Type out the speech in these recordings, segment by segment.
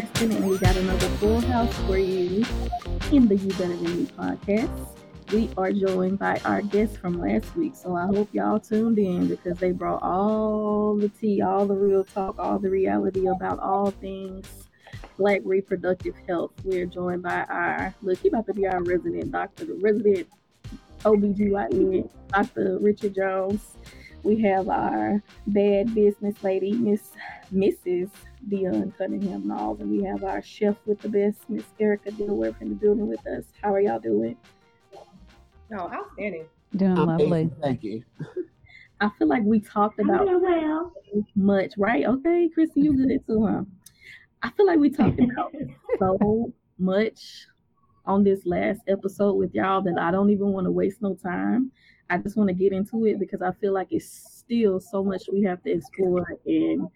Kristin, and we got another full house for you in the You Better Than Me podcast. We are joined by our guests from last week, so I hope y'all tuned in because they brought all the tea, all the real talk, all the reality about all things Black reproductive health. We're joined by our look, he about to be our resident doctor, the resident OBGYN, Dr. Richard Jones we have our bad business lady, Miss Mrs. Deonne Cunningham Nauls, and we have our chef with the best, Miss Erika Dilworth, in the building with us. How are y'all doing? Oh, outstanding. Doing I'm lovely. Thank you. I feel like we talked about well. much, right? Okay, Chrissy, you good too, huh? I feel like we talked about so much on this last episode with y'all that I don't even want to waste no time. I just want to get into it because I feel like it's still so much we have to explore, and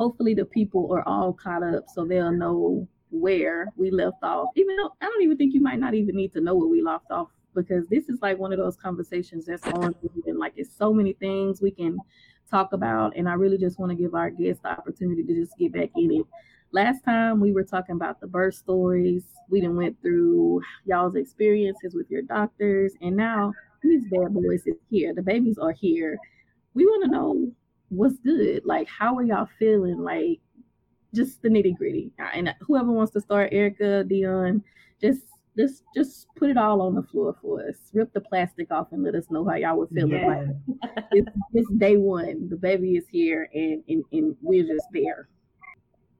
hopefully the people are all caught up so they'll know where we left off. Even though I don't even think you might not even need to know where we left off because this is like one of those conversations that's on and like it's so many things we can talk about and I really just want to give our guests the opportunity to just get back in it. Last time we were talking about the birth stories. We done went through y'all's experiences with your doctors and now these bad boys is here. The babies are here. We want to know what's good. Like, how are y'all feeling? Like, just the nitty gritty. And whoever wants to start, Erika, Deonne, just just just put it all on the floor for us. Rip the plastic off and let us know how y'all were feeling. Yeah. Like it's, it's, day one. The baby is here, and, and and we're just there.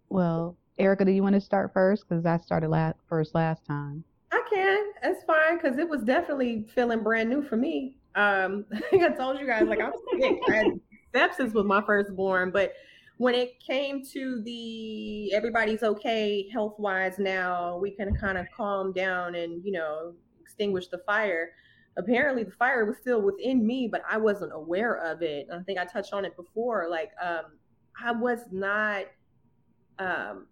Well, Erika, do you want to start first? Because I started last first last time. I can. That's fine because it was definitely feeling brand new for me. Um, I think I told you guys like I'm sick. I had sepsis with my firstborn, but when it came to the everybody's okay health wise now, we can kind of calm down and you know extinguish the fire. Apparently, the fire was still within me, but I wasn't aware of it. I think I touched on it before. Like, um, I was not um,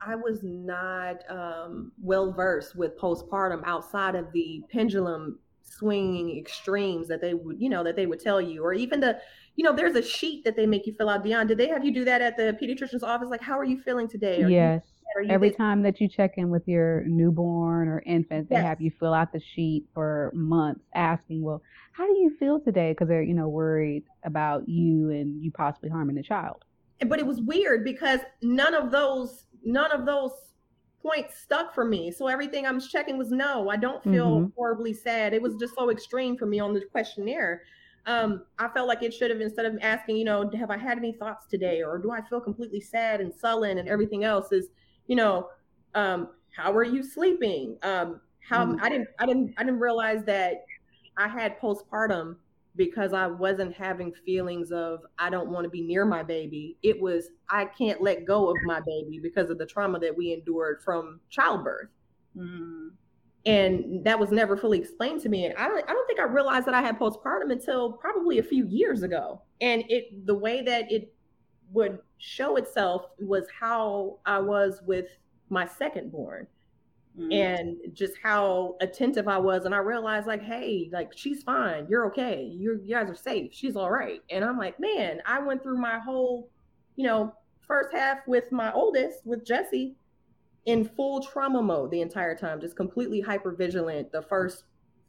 I was not um, well versed with postpartum outside of the pendulum swinging extremes that they would, you know, that they would tell you, or even the, you know, there's a sheet that they make you fill out. Beyond, did they have you do that at the pediatrician's office? Like, how are you feeling today? Are yes. You, Every time that you check in with your newborn or infant, they yes. have you fill out the sheet for months, asking, "Well, how do you feel today?" Because they're, you know, worried about you and you possibly harming the child. But it was weird because none of those none of those points stuck for me. So everything I was checking was no, I don't feel mm-hmm. horribly sad. It was just so extreme for me on the questionnaire. Um, I felt like it should have instead of asking, you know, have I had any thoughts today, or do I feel completely sad and sullen, and everything else is, you know, um, how are you sleeping? Um, how mm-hmm. I didn't, I didn't, I didn't realize that I had postpartum because I wasn't having feelings of I don't want to be near my baby. It was I can't let go of my baby because of the trauma that we endured from childbirth. Mm. And that was never fully explained to me. And I don't, I don't think I realized that I had postpartum until probably a few years ago. And it the way that it would show itself was how I was with my second born mm-hmm. and just how attentive I was. And I realized, like, hey, like she's fine. You're okay. You guys are safe. She's all right. And I'm like, man, I went through my whole, you know, first half with my oldest, with Jesse, in full trauma mode the entire time, just completely hyper vigilant. The first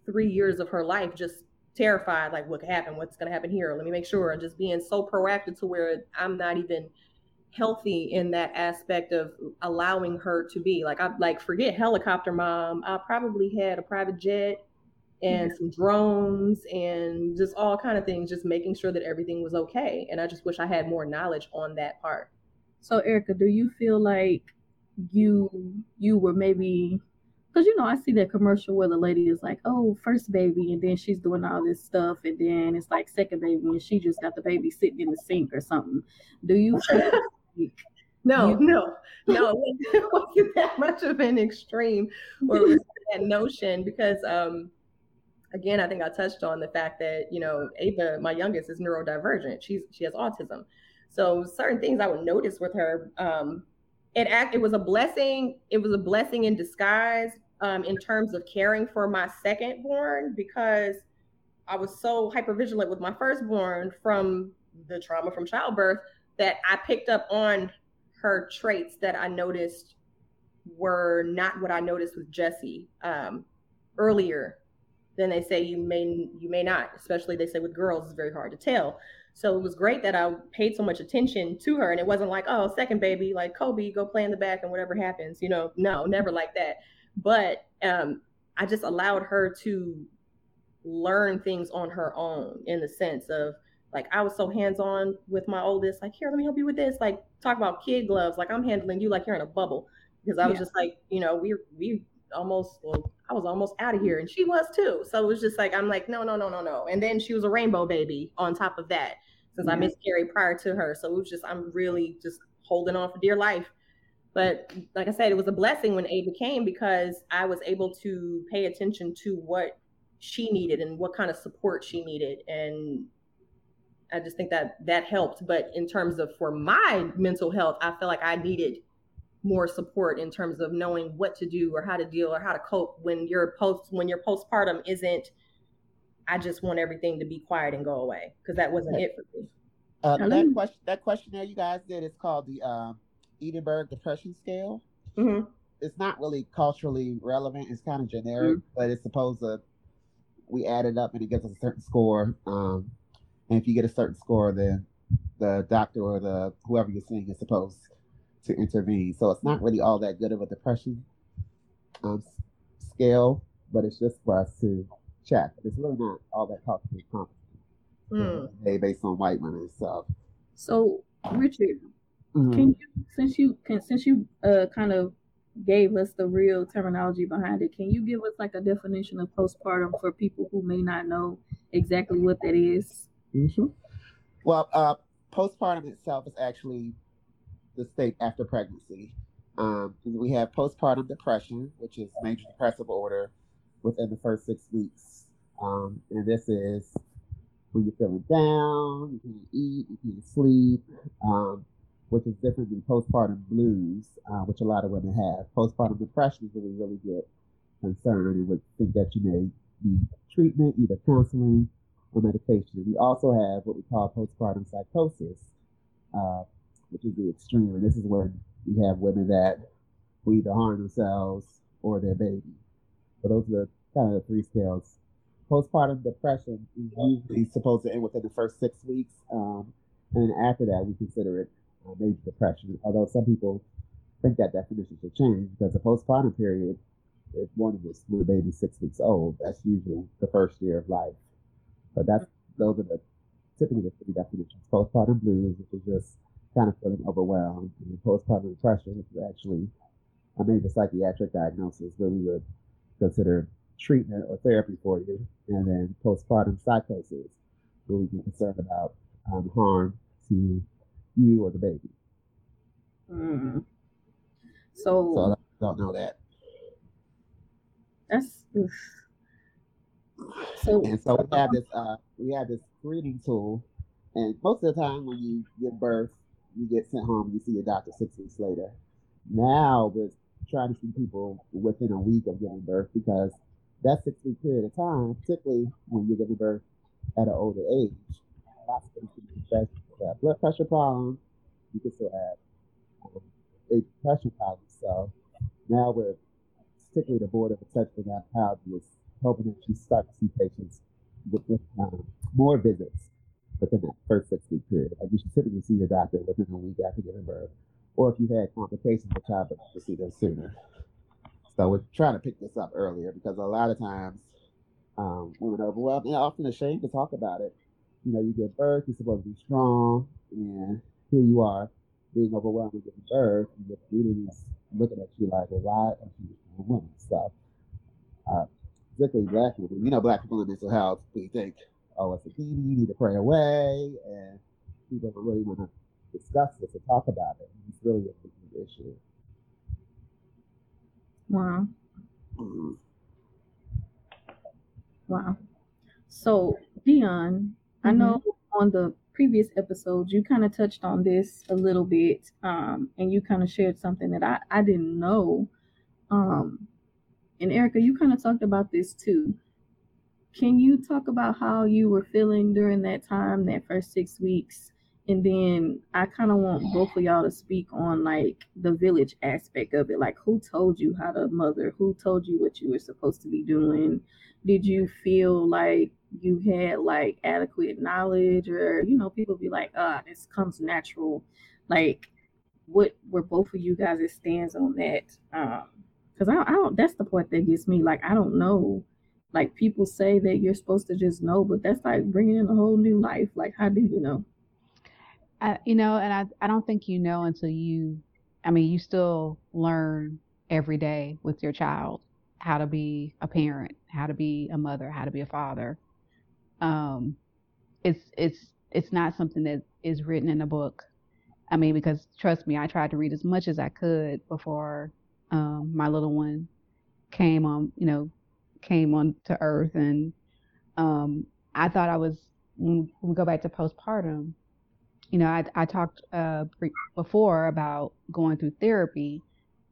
three years of her life, just terrified, like what could happen, what's going to happen here. Let me make sure, and just being so proactive to where I'm not even healthy in that aspect of allowing her to be like I like forget helicopter mom. I probably had a private jet and some drones and just all kind of things, just making sure that everything was okay. And I just wish I had more knowledge on that part. So Erika, do you feel like you you were maybe because you know I see that commercial where the lady is like, "Oh, first baby," and then she's doing all this stuff, and then it's like second baby, and she just got the baby sitting in the sink or something. Do you feel no, no, no, it wasn't that much of an extreme or that notion because, um, again, I think I touched on the fact that you know Ava, my youngest, is neurodivergent. She's she has autism, so certain things I would notice with her. Um, it act it was a blessing. It was a blessing in disguise um, in terms of caring for my second born because I was so hyper vigilant with my firstborn from the trauma from childbirth that I picked up on her traits that I noticed were not what I noticed with Jesse um, earlier. Then they say you may you may not, especially they say with girls it's very hard to tell. So it was great that I paid so much attention to her, and it wasn't like oh second baby like Kobe go play in the back and whatever happens, you know, no, never like that. But um, I just allowed her to learn things on her own in the sense of like I was so hands on with my oldest, like here, let me help you with this. Like talk about kid gloves, like I'm handling you like you're in a bubble because I was yeah. just like, you know, we we almost well, I was almost out of here, and she was too. So it was just like I'm like, no, no, no, no, no. And then she was a rainbow baby on top of that, since yeah. I miscarried prior to her. So it was just I'm really just holding on for dear life. But like I said, it was a blessing when Ava came because I was able to pay attention to what she needed and what kind of support she needed and I just think that that helped. But in terms of for my mental health, I felt like I needed more support in terms of knowing what to do or how to deal or how to cope when your post when your postpartum isn't. I just want everything to be quiet and go away because that wasn't it for me. Uh, that question, that questionnaire you guys did is called the uh, Edinburgh Depression Scale. Mm-hmm. It's not really culturally relevant. It's kind of generic, mm-hmm. but it's supposed to. We add it up and it gives us a certain score. Um, and if you get a certain score, then the doctor or the whoever you're seeing is supposed to intervene. So it's not really all that good of a depression um, scale, but it's just for us to check. It's really not all that culturally competent. Mm. based on white women. So, so Richard, mm-hmm. can you since you can since you uh kind of gave us the real terminology behind it, can you give us like a definition of postpartum for people who may not know exactly what that is? Mm-hmm. Well, uh, postpartum itself is actually the state after pregnancy. Um, we have postpartum depression, which is major depressive order within the first six weeks. Um, and this is when you're feeling down, you can't eat, you can't sleep, um, which is different than postpartum blues, uh, which a lot of women have. Postpartum depression is when we really get concerned and would think that you may need treatment, either counseling or medication. We also have what we call postpartum psychosis, uh, which is the extreme. And this is when we have women that will either harm themselves or their baby. So those are the, kind of the three scales. Postpartum depression is usually supposed to end within the first six weeks. Um, and then after that, we consider it uh, major depression. Although some people think that definition should change because the postpartum period is one of us when the baby's six weeks old. That's usually the first year of life. But that's those are the typically the three definitions: postpartum blues, which is just kind of feeling overwhelmed, and postpartum depression, which is actually a major psychiatric diagnosis where we would consider treatment or therapy for you, and then postpartum psychosis, where we be concerned about um, harm to you or the baby. Mm. So, so I don't know that. That's so, and so we have this uh, we have this screening tool, and most of the time when you give birth, you get sent home. You see your doctor six weeks later. Now we're trying to see people within a week of giving birth because that six week period of time, particularly when you're giving birth at an older age, lots of things can have blood pressure problems. You can still have um, a pressure problems. So now we're particularly the board of obstetrics and gynecology is hoping that you start to see patients with, with um, more visits within that first six week period. Like you should typically see your doctor within a week after giving birth, or if you've had complications with childbirth, to see them sooner. So we're trying to pick this up earlier because a lot of times um, women are overwhelmed and often ashamed to talk about it. You know, you give birth, you're supposed to be strong, and here you are being overwhelmed with giving birth, and your community's looking at you like, well, why are you a? So uh, particularly black people. You know, black people in mental health, we think, oh, it's a demon, you need to pray away, and people don't really want to discuss this or talk about it. It's really a big issue. Wow. Mm-hmm. Wow. So, Deonne, mm-hmm. I know on the previous episodes you kind of touched on this a little bit, um, and you kind of shared something that I, I didn't know. Um, and Erika, you kind of talked about this too. Can you talk about how you were feeling during that time, that first six weeks, and then I kind of want both of y'all to speak on like the village aspect of it. Like, who told you how to mother? Who told you what you were supposed to be doing? Did you feel like you had like adequate knowledge, or you know, people be like, "Ah, oh, this comes natural." Like, what were both of you guys' stands on that? Um, because I, I don't. That's the part that gets me. Like, I don't know. Like people say that you're supposed to just know, but that's like bringing in a whole new life. Like, how do you know? I, you know, and I, I don't think you know until you, I mean, you still learn every day with your child how to be a parent, how to be a mother, how to be a father. Um, it's it's it's not something that is written in a book. I mean, because trust me, I tried to read as much as I could before um, my little one came on, you know, came on to earth, and um, I thought I was. When we go back to postpartum, you know, I, I talked uh, before about going through therapy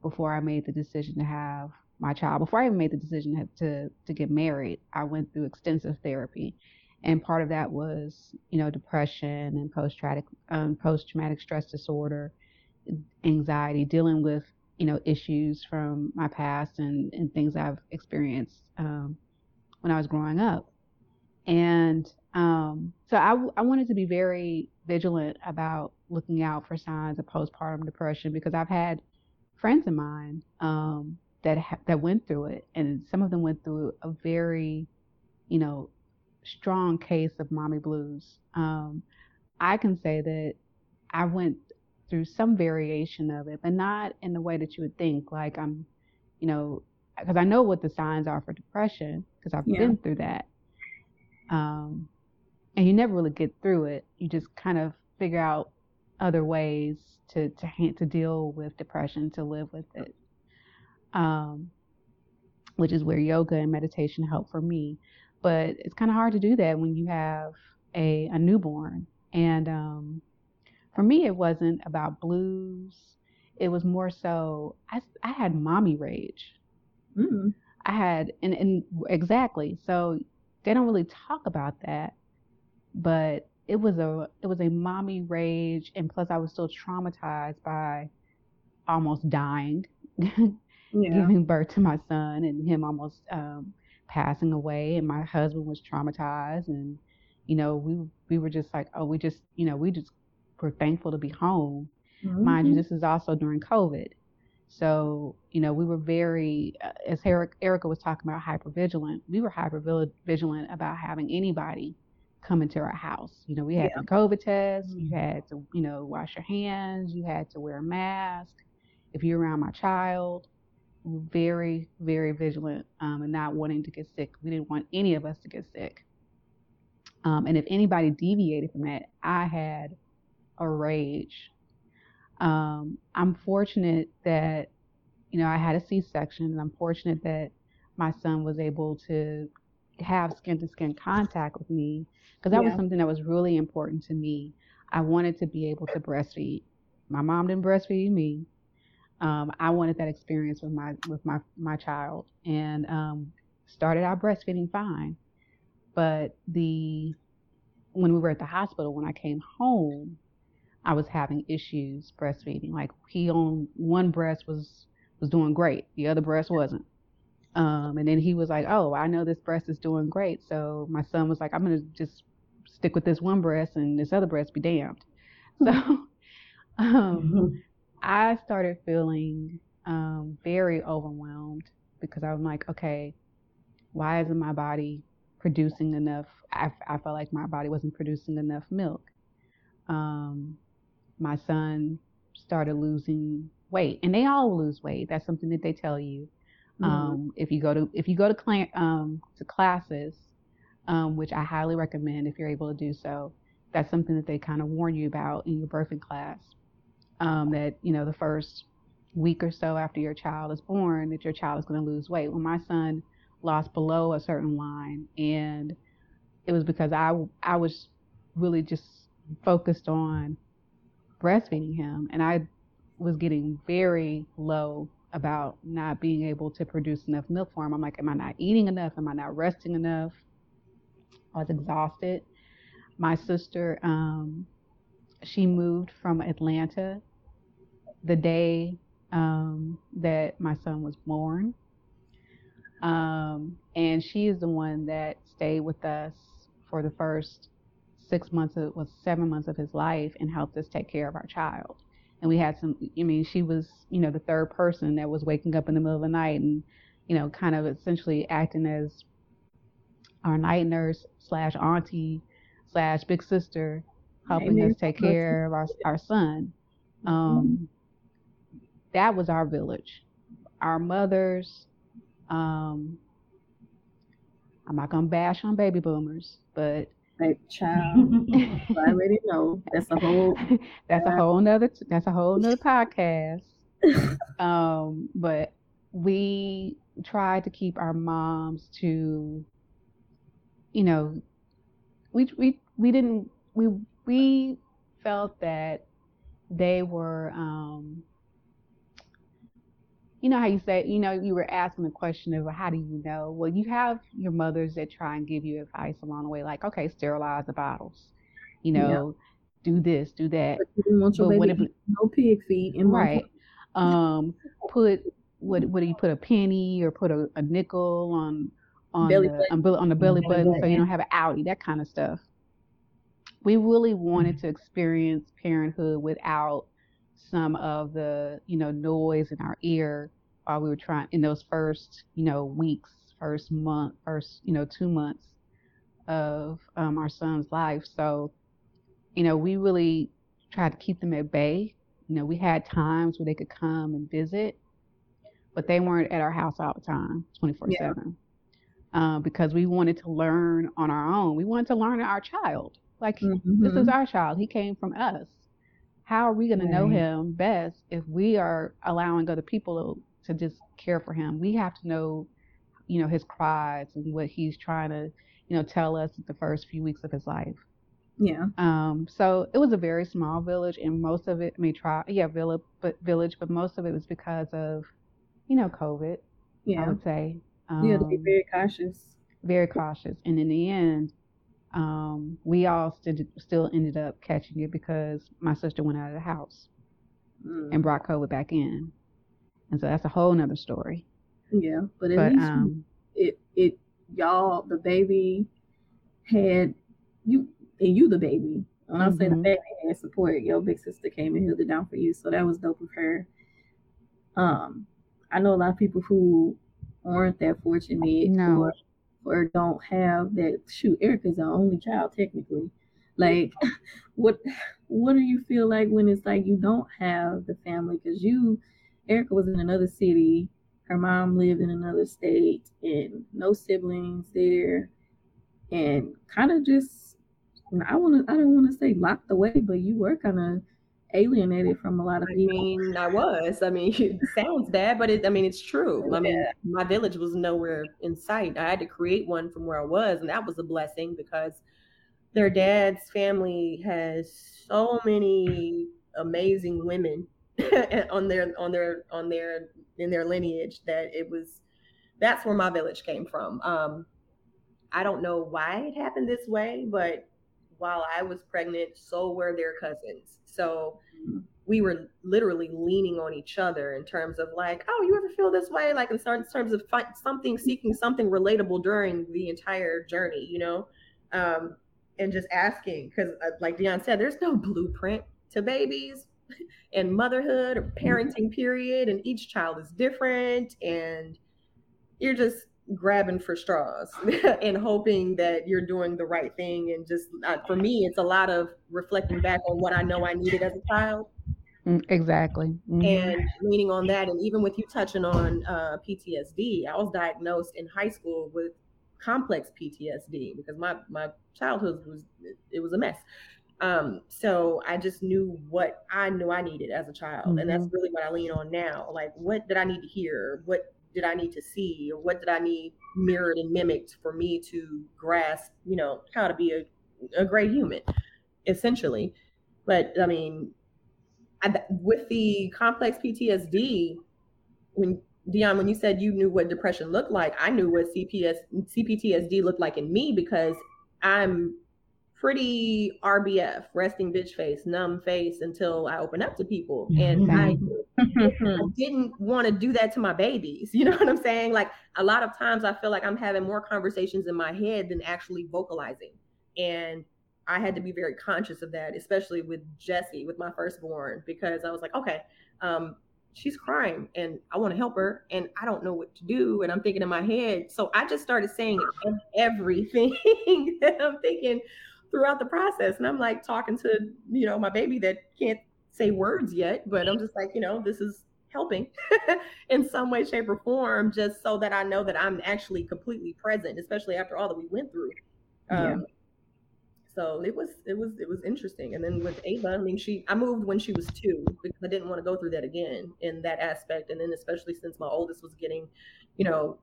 before I made the decision to have my child. Before I even made the decision to to get married, I went through extensive therapy, and part of that was, you know, depression and post traumatic um, post traumatic stress disorder, anxiety, dealing with you know issues from my past and and things I've experienced um, when I was growing up, and um, so I, I wanted to be very vigilant about looking out for signs of postpartum depression because I've had friends of mine um, that ha- that went through it, and some of them went through a very, you know, strong case of mommy blues. Um, I can say that I went through some variation of it, but not in the way that you would think. Like I'm, you know, because I know what the signs are for depression because I've yeah. been through that. Um, and you never really get through it. You just kind of figure out other ways to to to deal with depression, to live with it. Um, which is where yoga and meditation help for me. But it's kind of hard to do that when you have a a newborn. And um, for me, it wasn't about blues. It was more so I I had mommy rage. Mm-hmm. I had and and exactly so they don't really talk about that but it was a it was a mommy rage and plus I was still traumatized by almost dying yeah. giving birth to my son and him almost um, passing away and my husband was traumatized and you know we we were just like oh we just you know we just were thankful to be home mm-hmm. mind you mm-hmm. this is also during covid so you know we were very uh, as erika was talking about hyper vigilant we were hyper vigilant about having anybody come into our house. You know, we had yeah. the COVID test, you mm-hmm. had to, you know, wash your hands, you had to wear a mask. If you're around my child, very, very vigilant um, and not wanting to get sick. We didn't want any of us to get sick. Um, and if anybody deviated from that, I had a rage. Um, I'm fortunate that, you know, I had a C section, and I'm fortunate that my son was able to have skin to skin contact with me because that yeah. was something that was really important to me. I wanted to be able to breastfeed. My mom didn't breastfeed me. Um, I wanted that experience with my with my my child, and um, started out breastfeeding fine. But the when we were at the hospital, when I came home, I was having issues breastfeeding. Like he on one breast was was doing great, the other breast wasn't. Um, and then he was like, "Oh, I know this breast is doing great." So my son was like, "I'm gonna just stick with this one breast, and this other breast be damned." So um, mm-hmm. I started feeling um, very overwhelmed because I'm like, okay, why isn't my body producing enough? I, I felt like my body wasn't producing enough milk. Um, my son started losing weight, and they all lose weight. That's something that they tell you. Mm-hmm. Um, if you go to if you go to cl- um, to classes, um, which I highly recommend if you're able to do so, that's something that they kind of warn you about in your birthing class. Um, that you know the first week or so after your child is born, that your child is going to lose weight. Well, my son lost below a certain line, and it was because I I was really just focused on breastfeeding him, and I was getting very low about not being able to produce enough milk for him. I'm like, am I not eating enough? Am I not resting enough? I was exhausted. My sister, um, she moved from Atlanta the day um, that my son was born. Um, and she is the one that stayed with us for the first six months of was seven months of his life and helped us take care of our child. And we had some I mean, she was, you know, the third person that was waking up in the middle of the night and, you know, kind of essentially acting as our night nurse slash auntie slash big sister helping us take care of our our son. Um, that was our village. Our mothers, um, I'm not gonna bash on baby boomers, but like child, I already know that's a whole that's a whole nother that's a whole nother podcast. um, but we tried to keep our moms to, you know, we we we didn't we we felt that they were um, you know how you say, you know, you were asking the question of how do you know? Well, you have your mothers that try and give you advice along the way, like, okay, sterilize the bottles, you know, yeah. do this, do that. But you want your but baby no pig feed in right. Um, put what what do you put a penny or put a, a nickel on on belly the on, on, the belly mm-hmm. button so you don't have an outie, that kind of stuff. We really wanted to experience parenthood without some of the you know noise in our ear while we were trying in those first you know weeks first month first you know two months of um, our son's life. So you know we really tried to keep them at bay. You know we had times where they could come and visit but they weren't at our house all the time 24 yeah. 7 uh, because we wanted to learn on our own. We wanted to learn our child. Like mm-hmm. this is our child. He came from us how are we going right. to know him best if we are allowing other people to just care for him? We have to know, you know, his cries and what he's trying to, you know, tell us the first few weeks of his life. Yeah. Um. So it was a very small village, and most of it, I mean, try, yeah, village, but village, but most of it was because of, you know, COVID. Yeah. I would say. Um, yeah, to be very cautious. Very cautious, and in the end, um, we all st- still ended up catching it because my sister went out of the house mm. and brought COVID back in, and so that's a whole nother story. Yeah, but at but, least um, it it y'all the baby had you and you the baby. When I say the mm-hmm. baby had support, your big sister came and held it down for you, so that was dope of her. Um, I know a lot of people who aren't that fortunate no. or or don't have that shoot erika's our only child technically. Like what what do you feel like when it's like you don't have the family? Because you erika was in another city her mom lived in another state and no siblings there and kind of just i want to i don't want to say locked away but you were kind of alienated from a lot of people. I mean, I was. I mean, it sounds bad, but it, I mean, it's true. I mean, my village was nowhere in sight. I had to create one from where I was, and that was a blessing because their dad's family has so many amazing women on their on their on their in their lineage that it was that's where my village came from. Um, I don't know why it happened this way, but while I was pregnant, so were their cousins. So we were literally leaning on each other in terms of like, oh, you ever feel this way? Like in terms of something, seeking something relatable during the entire journey, you know, um, and just asking because, uh, like Deonne said, there's no blueprint to babies and motherhood or mm-hmm. parenting period, and each child is different, and you're just grabbing for straws and hoping that you're doing the right thing and just uh, for me it's a lot of reflecting back on what i know i needed as a child mm, exactly mm-hmm. and leaning on that and even with you touching on uh, ptsd i was diagnosed in high school with complex ptsd because my my childhood was it was a mess um so i just knew what i knew i needed as a child mm-hmm. and that's mm-hmm. really what i lean on now like what did i need to hear what did I need to see or what did I need mirrored and mimicked for me to grasp, you know, how to be a, a great human, essentially. But I mean, I, with the complex PTSD, when Deonne, when you said you knew what depression looked like, I knew what CPS, CPTSD looked like in me because I'm pretty RBF, resting bitch face, numb face until I open up to people. And I, mm-hmm. I didn't want to do that to my babies. You know what I'm saying? Like a lot of times I feel like I'm having more conversations in my head than actually vocalizing. And I had to be very conscious of that, especially with Jesse, with my firstborn, because I was like, okay, um, she's crying and I want to help her and I don't know what to do. And I'm thinking in my head. So I just started saying everything that I'm thinking throughout the process. And I'm like talking to, you know, my baby that can't say words yet, but I'm just like, you know, this is helping in some way, shape, or form, just so that I know that I'm actually completely present, especially after all that we went through. Um, yeah. So it was it was it was interesting. And then with Ava, I mean, she I moved when she was two because I didn't want to go through that again in that aspect. And then especially since my oldest was getting, you know,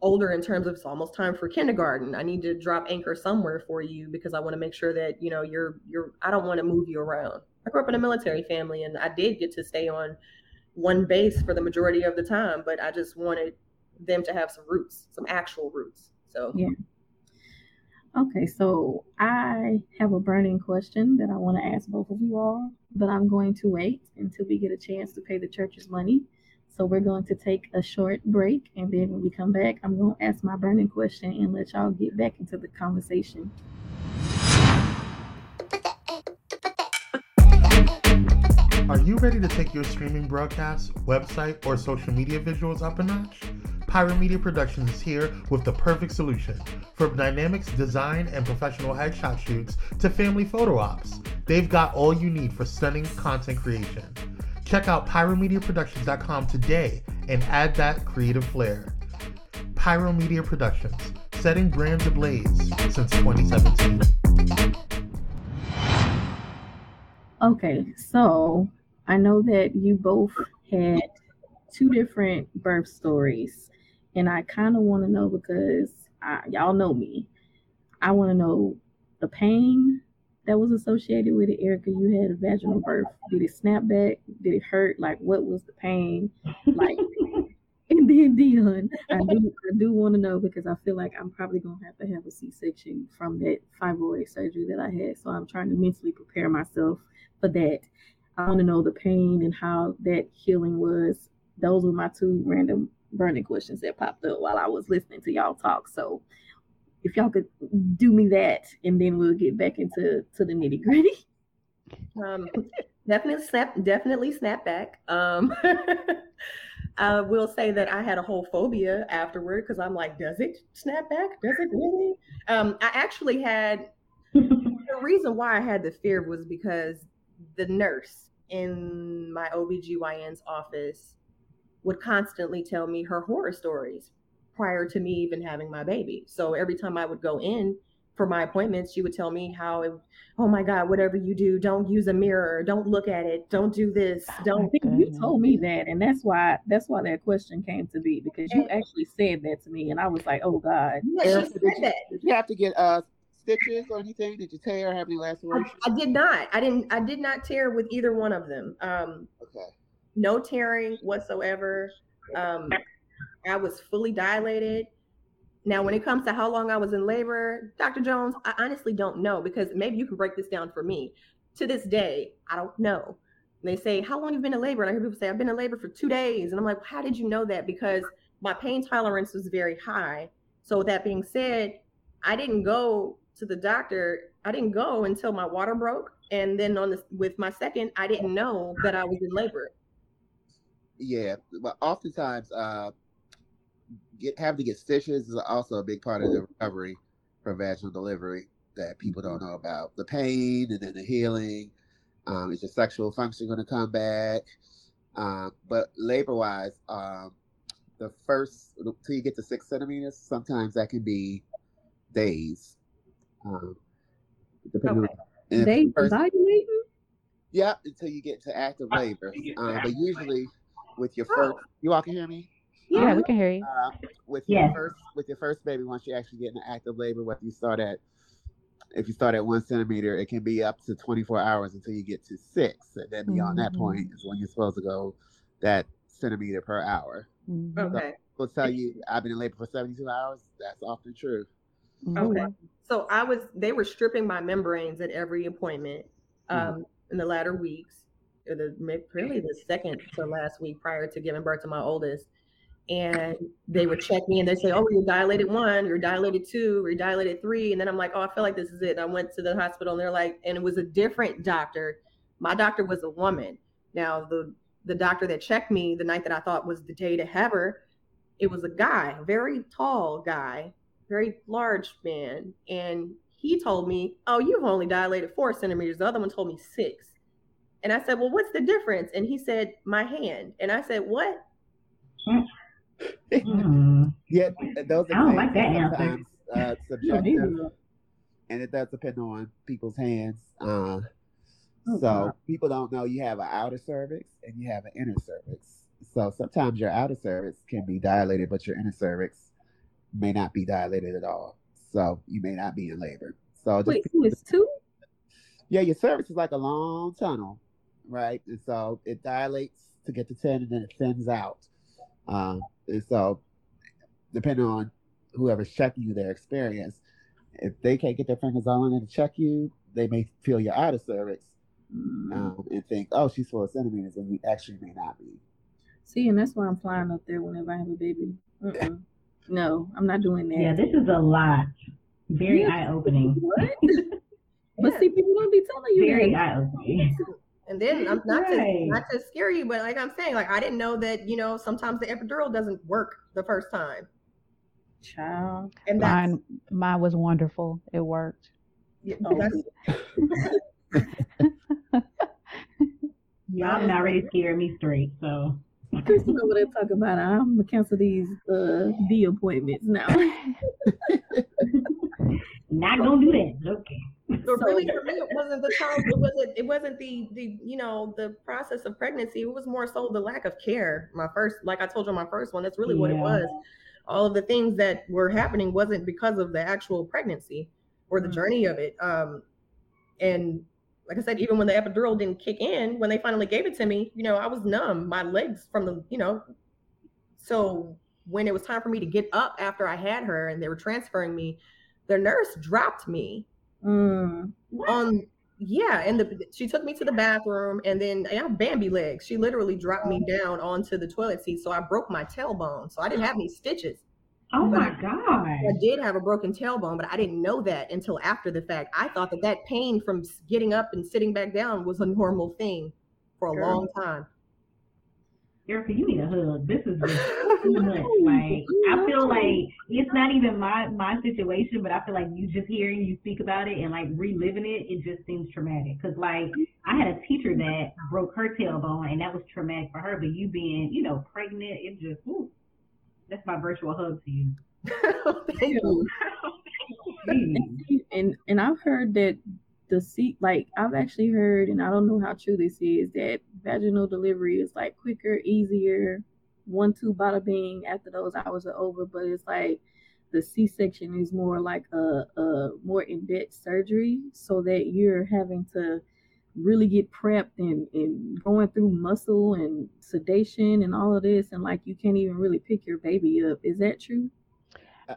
older in terms of it's almost time for kindergarten. I need to drop anchor somewhere for you because I want to make sure that, you know, you're you're I don't want to move you around. I grew up in a military family and I did get to stay on one base for the majority of the time, but I just wanted them to have some roots, some actual roots. So yeah. Okay, so I have a burning question that I want to ask both of you all, but I'm going to wait until we get a chance to pay the church's money. So we're going to take a short break, and then when we come back, I'm going to ask my burning question and let y'all get back into the conversation. Are you ready to take your streaming broadcast, website, or social media visuals up a notch? Pyro Media Productions is here with the perfect solution. From dynamics, design, and professional headshot shoots to family photo ops, they've got all you need for stunning content creation. Check out pyromediaproductions.com today and add that creative flair. Pyro Media Productions, setting brands ablaze since 2017. Okay, so I know that you both had two different birth stories and I kind of want to know because I, y'all know me. I want to know the pain that was associated with it. Erika, you had a vaginal birth. Did it snap back? Did it hurt? Like, what was the pain? Like, and then Deonne, I do, I do want to know because I feel like I'm probably gonna have to have a C-section from that fibroid surgery that I had. So I'm trying to mentally prepare myself for that. I want to know the pain and how that healing was. Those were my two random burning questions that popped up while I was listening to y'all talk. So if y'all could do me that, and then we'll get back into to the nitty gritty. Um, definitely snap, definitely snap back. Um, I will say that I had a whole phobia afterward because I'm like, does it snap back? Does it really? Um, I actually had the reason why I had the fear was because the nurse in my OBGYN's office would constantly tell me her horror stories prior to me even having my baby. So every time I would go in for my appointments, she would tell me how, it, oh my God, whatever you do, don't use a mirror, don't look at it, don't do this, don't. You told me that, and that's why that's why that question came to be because you actually said that to me, and I was like, oh God. Yeah, did, you, did you have to get uh stitches or anything? Did you tear? Have any lacerations? I, I, did not. I didn't. I did not tear with either one of them. Um, okay no tearing whatsoever. Um, I was fully dilated. Now, when it comes to how long I was in labor, Dr. Jones, I honestly don't know because maybe you can break this down for me. To this day, I don't know. And they say, How long have you been in labor? And I hear people say, I've been in labor for two days. And I'm like, How did you know that? Because my pain tolerance was very high. So, with that being said, I didn't go to the doctor. I didn't go until my water broke. And then on this, with my second, I didn't know that I was in labor yeah, but oftentimes, uh, get having to get stitches is also a big part of the recovery from vaginal delivery that people don't know about. The pain and then the healing. Um, is your sexual function going to come back? Um, but labor wise, um, the first till you get to six centimeters, sometimes that can be days. Um, depending okay. on, days first, Yeah, until you get to active labor. Uh, but usually with your first. You all can hear me. Yeah, we can hear you. Uh, with your first, with your first baby, once you actually get into active labor, whether you start at, if you start at one centimeter, it can be up to 24 hours until you get to six, and then beyond mm-hmm. that point is when you're supposed to go that centimeter per hour. Mm-hmm. Okay. So, will tell you I've been in labor for 72 hours. That's often true. Mm-hmm. Okay. So I was, they were stripping my membranes at every appointment um, mm-hmm. in the latter weeks, or the really the second to last week prior to giving birth to my oldest. And they would check me and they say, Oh, you're dilated one, you're dilated two, you're dilated three. And then I'm like, Oh, I feel like this is it. And I went to the hospital and they're like, and it was a different doctor. My doctor was a woman. Now, the the doctor that checked me the night that I thought was the day to have her, it was a guy, a very tall guy, very large man. And he told me, Oh, you've only dilated four centimeters. The other one told me six. And I said, Well, what's the difference? And he said, My hand. And I said, What? Mm. yeah, those are I don't like that sometimes uh, subjective, and it does depend on people's hands. Uh, oh, so God. people don't know you have an outer cervix and you have an inner cervix. So sometimes your outer cervix can be dilated, but your inner cervix may not be dilated at all. So you may not be in labor. So just wait, it's two. Yeah, your cervix is like a long tunnel, right? And so it dilates to get to ten, and then it thins out. Um, and so, depending on whoever's checking you, their experience, if they can't get their fingers on it to check you, they may feel your outer cervix mm. um, and think, "Oh, she's four centimeters," when you actually may not be. See, and that's why I'm flying up there whenever I have a baby. Mm-mm. No, I'm not doing that. Yeah, this is a lot. Very yeah. eye opening. What? but see, people don't be telling you Very eye opening. And then I'm not right. to not to scare you, but like I'm saying, like I didn't know that you know sometimes the epidural doesn't work the first time. Child, and mine mine was wonderful. It worked. Yeah, oh. Y'all not ready to scare me straight, so. Chris, you know what they talk about. I'm gonna cancel these uh D appointments now. not gonna do that. Okay. But so, really, for me, it wasn't the child. It wasn't. It wasn't the the you know the process of pregnancy. It was more so the lack of care. My first, like I told you, my first one. That's really yeah. what it was. All of the things that were happening wasn't because of the actual pregnancy or the mm-hmm. journey of it. Um, and like I said, even when the epidural didn't kick in, when they finally gave it to me, you know, I was numb. My legs from the, you know, so when it was time for me to get up after I had her and they were transferring me, the nurse dropped me Mm. On yeah, and the she took me to the bathroom, and then I have Bambi legs. She literally dropped me down onto the toilet seat, so I broke my tailbone. So I didn't have any stitches. Oh my god! I did have a broken tailbone, but I didn't know that until after the fact. I thought that that pain from getting up and sitting back down was a normal thing for a Girl. long time. Erika, you need a hug. This is just too much. Like I feel like it's not even my my situation, but I feel like you just hearing you speak about it and like reliving it, it just seems traumatic. Cause like I had a teacher that broke her tailbone, and that was traumatic for her. But you being, you know, pregnant, it just ooh, that's my virtual hug to you. Thank you. and and I've heard that the seat like I've actually heard, and I don't know how true this is, that vaginal delivery is like quicker, easier, one two bada bing after those hours are over. But it's like the C section is more like a, a more in depth surgery, so that you're having to really get prepped and, and going through muscle and sedation and all of this, and like you can't even really pick your baby up. Is that true? Uh,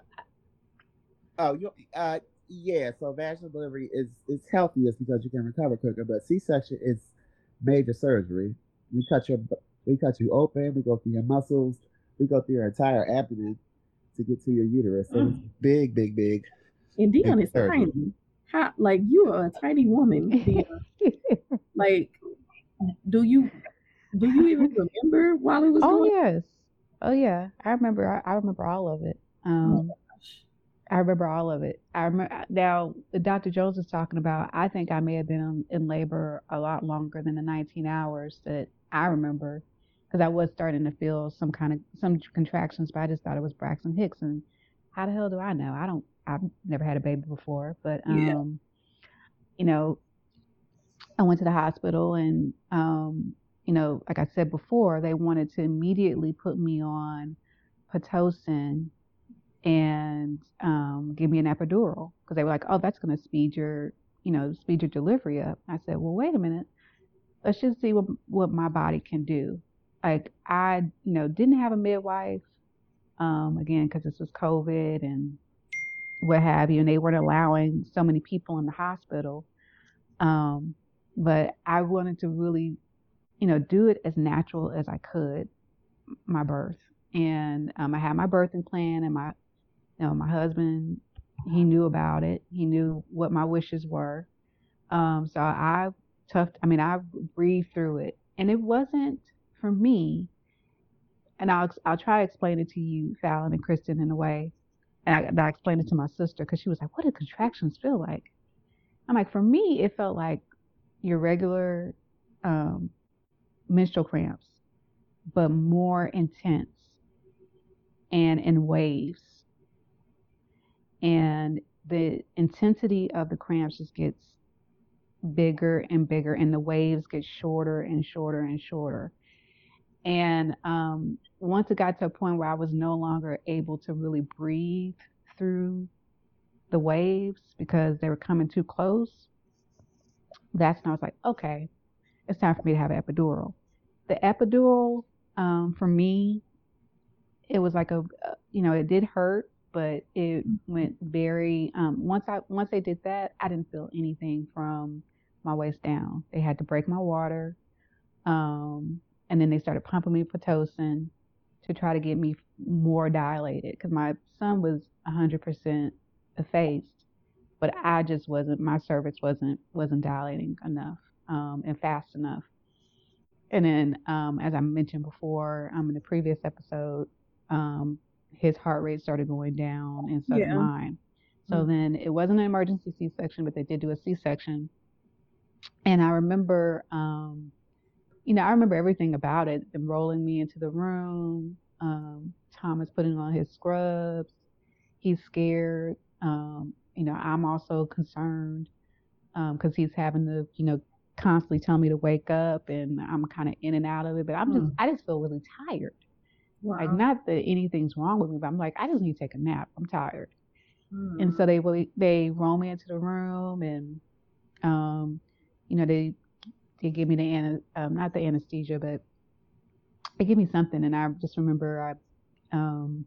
oh, you uh, yeah, so vaginal delivery is is healthiest because you can recover quicker, but C-section is major surgery. We cut your we cut you open, we go through your muscles, we go through your entire abdomen to get to your uterus. So mm. it's big, big, big. And Deonne is tiny. How like you are a tiny woman, like, do you do you even remember while it was? Oh going? yes, oh yeah, I remember. I, I remember all of it. Um, I remember all of it. I remember now Dr. Jones is talking about. I think I may have been in, in labor a lot longer than the 19 hours that I remember, because I was starting to feel some kind of some contractions, but I just thought it was Braxton Hicks. And how the hell do I know? I don't. I've never had a baby before, but um, yeah. you know, I went to the hospital and um, you know, like I said before, they wanted to immediately put me on pitocin and um, give me an epidural because they were like, oh, that's going to speed your, you know, speed your delivery up. I said, well, wait a minute. Let's just see what what my body can do. Like I, you know, didn't have a midwife. Um, again, because this was COVID and what have you, and they weren't allowing so many people in the hospital. Um, but I wanted to really, you know, do it as natural as I could, my birth. And um, I had my birthing plan, and my, you know, my husband, he knew about it. He knew what my wishes were. Um, so I toughed. I mean, I breathed through it, and it wasn't for me. And I'll I'll try to explain it to you, Fallon and Kristin, in a way. And I, I explained it to my sister because she was like, "What do contractions feel like?" I'm like, for me, it felt like your regular um, menstrual cramps, but more intense and in waves. And the intensity of the cramps just gets bigger and bigger, and the waves get shorter and shorter and shorter. And um, once it got to a point where I was no longer able to really breathe through the waves because they were coming too close, that's when I was like, okay, it's time for me to have an epidural. The epidural, um, for me, it was like a, you know, it did hurt, but it went very. Um, once I once they did that, I didn't feel anything from my waist down. They had to break my water, um, and then they started pumping me pitocin to try to get me more dilated because my son was 100% effaced, but I just wasn't. My cervix wasn't wasn't dilating enough um, and fast enough. And then, um, as I mentioned before, um, in the previous episode, um, his heart rate started going down, and so yeah. did mine. So mm-hmm. then it wasn't an emergency C-section, but they did do a C-section. And I remember, um, you know, I remember everything about it. Them rolling me into the room, um, Thomas putting on his scrubs. He's scared. Um, you know, I'm also concerned because um, he's having to, you know, constantly tell me to wake up, and I'm kind of in and out of it. But I'm just, mm. I just feel really tired. Wow. Like, not that anything's wrong with me, but I'm like, I just need to take a nap. I'm tired. Mm. And so they really, they roll me into the room, and um, you know, they they give me the um, not the anesthesia, but they give me something, and I just remember I, um,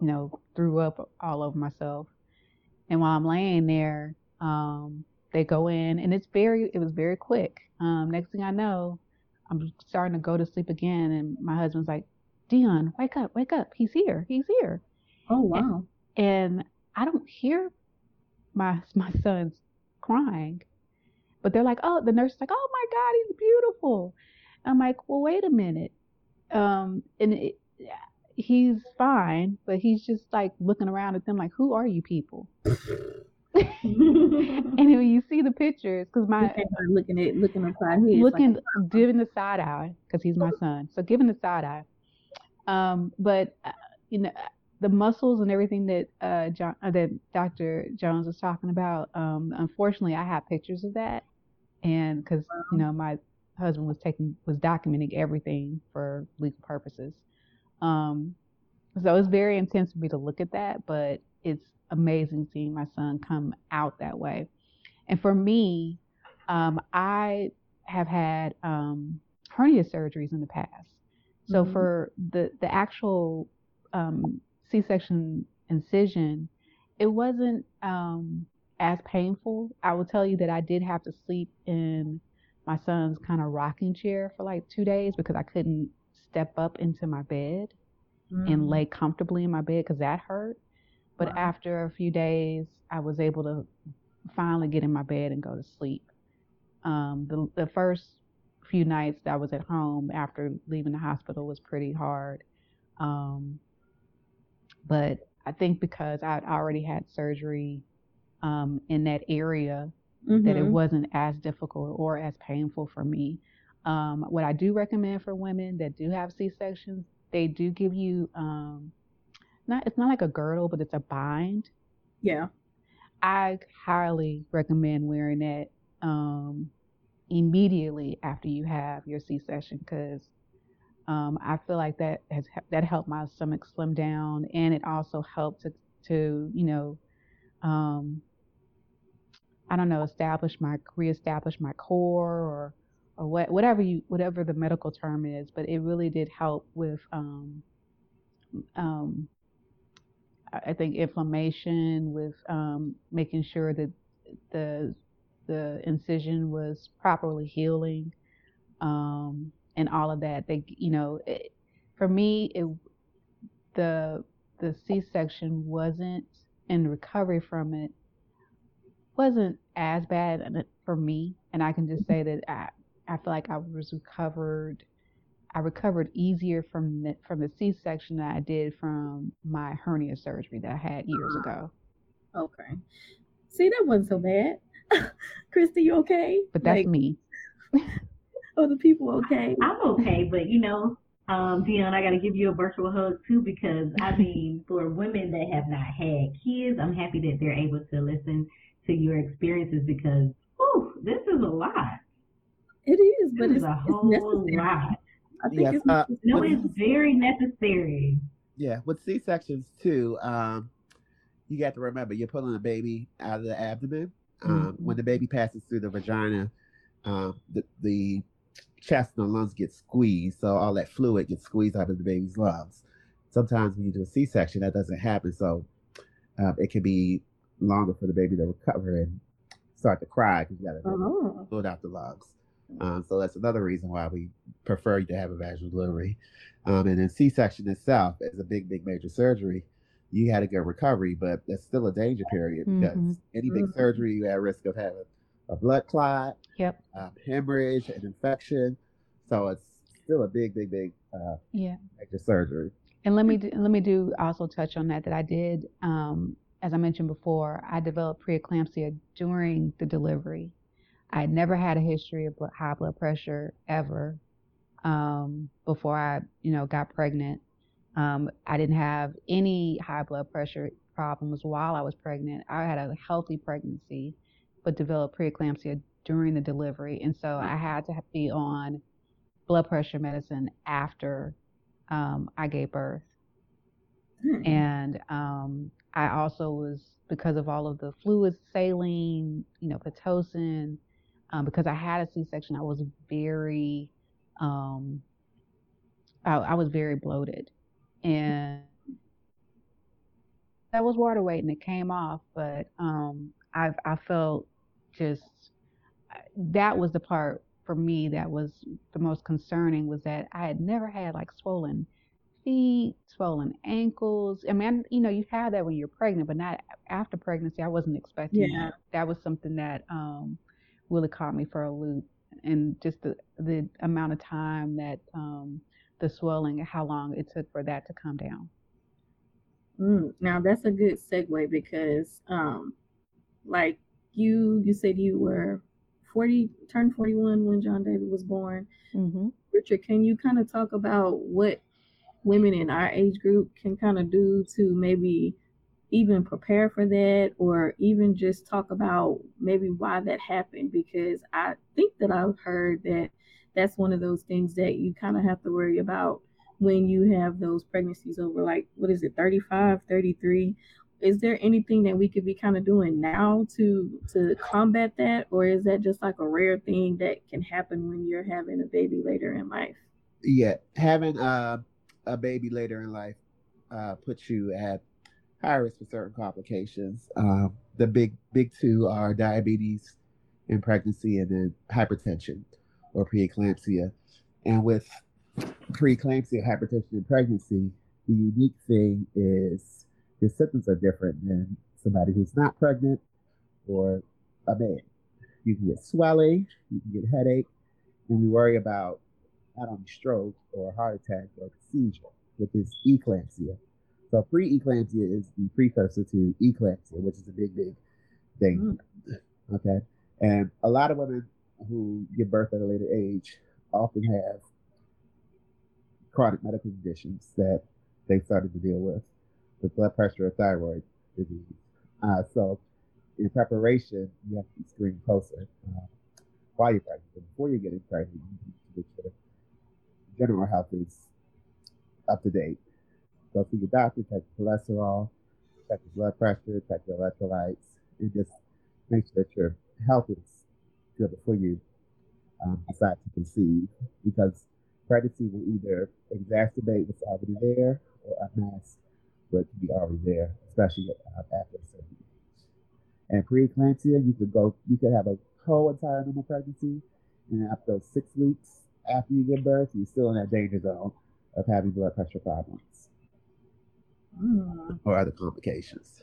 you know, threw up all over myself. And while I'm laying there, um, they go in, and it's very, it was very quick. Um, next thing I know, I'm starting to go to sleep again, and my husband's like, Deonne, wake up, wake up. He's here. He's here. Oh wow. And, and I don't hear my my son's crying. But they're like, oh, the nurse is like, oh my God, he's beautiful. I'm like, well, wait a minute. Um, and it, he's fine, but he's just like looking around at them like, who are you people? and when you see the pictures, because my looking at looking his, looking like, giving the side eye because he's my son, so giving the side eye. Um, but uh, you know the muscles and everything that uh, John, uh, that Dr. Jones was talking about. Um, unfortunately, I have pictures of that, and because you know my husband was taking was documenting everything for legal purposes. Um, so it's very intense for me to look at that, but it's amazing seeing my son come out that way. And for me, um, I have had um, hernia surgeries in the past. So mm-hmm. for the the actual um, C-section incision, it wasn't um, as painful. I will tell you that I did have to sleep in my son's kind of rocking chair for like two days because I couldn't step up into my bed mm. and lay comfortably in my bed because that hurt. But wow. after a few days, I was able to finally get in my bed and go to sleep. Um, the, the first few nights that I was at home after leaving the hospital was pretty hard. Um, but I think because I'd already had surgery um, in that area mm-hmm. that it mm-hmm. wasn't as difficult or as painful for me. Um, what I do recommend for women that do have C sections, they do give you um, not it's not like a girdle, but it's a bind. Yeah. I highly recommend wearing that um, immediately after you have your C section because um, I feel like that has that helped my stomach slim down, and it also helped to to you know um, I don't know, establish my reestablish my core or or what whatever you whatever the medical term is, but it really did help with um, um, I think inflammation with um, making sure that the the incision was properly healing, um, and all of that. They, you know, it, for me, it the the C-section wasn't in recovery from it wasn't as bad for me, and I can just say that I I feel like I was recovered. I recovered easier from the, from the C-section than I did from my hernia surgery that I had years uh-huh. ago. Okay. See, that wasn't so bad. Christy, you okay? But that's like, me. Other people okay? I'm okay, but you know, um, Deonne, I got to give you a virtual hug too because I mean, for women that have not had kids, I'm happy that they're able to listen to your experiences because, whew, this is a lot. It is, but it's, a whole necessary. lot. I think yes, it's, uh, no, it's very necessary. Yeah, with C sections too, um, you got to remember you're pulling a baby out of the abdomen. Um, mm-hmm. When the baby passes through the vagina, um, the, the chest and the lungs get squeezed, so all that fluid gets squeezed out of the baby's lungs. Sometimes when you do a C-section, that doesn't happen, so um, it can be longer for the baby to recover and start to cry because you got to uh-huh. out the lungs. Um, so that's another reason why we prefer to have a vaginal delivery. Um, and then C-section itself is a big, big major surgery. You had a good recovery, but there's still a danger period because mm-hmm. any big mm-hmm. surgery, you at risk of having a blood clot, yep, um, hemorrhage, an infection. So it's still a big, big, big uh, yeah major surgery. And let me do, let me do also touch on that that I did, um, as I mentioned before, I developed preeclampsia during the delivery. I had never had a history of high blood pressure ever um, before I, you know, got pregnant. Um, I didn't have any high blood pressure problems while I was pregnant. I had a healthy pregnancy but developed preeclampsia during the delivery. And so I had to be on blood pressure medicine after um, I gave birth. Hmm. And um, I also was, because of all of the fluids, saline, you know, Pitocin, um, because I had a C section, I was very, um, I, I was very bloated. And that was water weight and it came off, but um, I I felt just that was the part for me that was the most concerning was that I had never had like swollen feet, swollen ankles. I mean, you know, you have that when you're pregnant, but not after pregnancy. I wasn't expecting yeah. that. That was something that um, really caught me for a loop, and just the the amount of time that um, the swelling, how long it took for that to come down. Mm, now that's a good segue because, um, like you you said you were 40 turned 41 when John David was born. Mm-hmm. Richard, can you kind of talk about what women in our age group can kind of do to maybe even prepare for that or even just talk about maybe why that happened. Because I think that I've heard that that's one of those things that you kind of have to worry about when you have those pregnancies over like what is it 35 33 is there anything that we could be kind of doing now to to combat that? Or is that just like a rare thing that can happen when you're having a baby later in life? Yeah having uh, a baby later in life uh, puts you at high risk for certain complications um, the big big two are diabetes in pregnancy and then hypertension or preeclampsia and with preeclampsia hypertension in pregnancy the unique thing is your symptoms are different than somebody who's not pregnant or a man. You can get swelling, you can get headache, and we worry about not only stroke or heart attack or a seizure with this eclampsia. So pre-eclampsia is the precursor to eclampsia, which is a big, big thing. Mm. Okay. And a lot of women who give birth at a later age often have chronic medical conditions that they started to deal with with blood pressure or thyroid disease. Uh, so, in preparation, you have to be screened closer uh, while you're pregnant. Before you're getting pregnant, you need to sure general health is up to date. Go see your doctor, check your cholesterol, check your blood pressure, check your electrolytes, and just make sure that your health is good before you um, decide to conceive. Because pregnancy will either exacerbate what's already there or unmask but can be already there, especially after a certain age. And preeclampsia, you could go, you could have a whole entire normal pregnancy, and after six weeks after you give birth, you're still in that danger zone of having blood pressure problems mm. or other complications.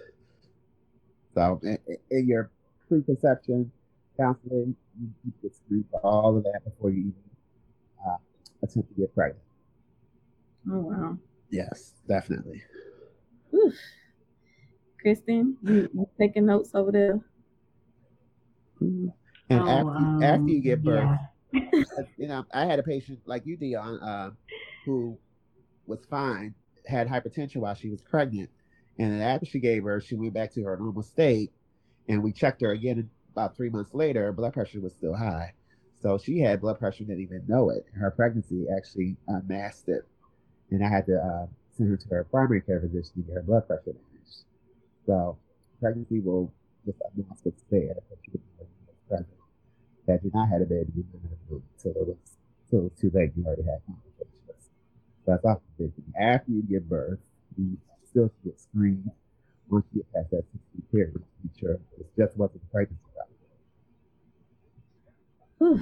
So, in, in your preconception counseling, you, you get for all of that before you even uh, attempt to get pregnant. Oh wow! Yes, definitely. Oof. Kristin, you, you taking notes over there? Mm-hmm. And oh, after, um, after you get birth, yeah. You know, I had a patient like you, Deonne, uh, who was fine, had hypertension while she was pregnant, and then after she gave her, she went back to her normal state, and we checked her again about three months later. Her blood pressure was still high, so she had blood pressure, didn't even know it. Her pregnancy actually unmasked it, and I had to uh, send her to her primary care physician to get her blood pressure managed. So pregnancy will just unmask what's there, present. Had you not had a baby, you wouldn't have moved until it was until it was too late. You already had complications. So that's often thinking. After you give birth, you still get screened once you get past that 60 period to be sure it's just wasn't the pregnancy about.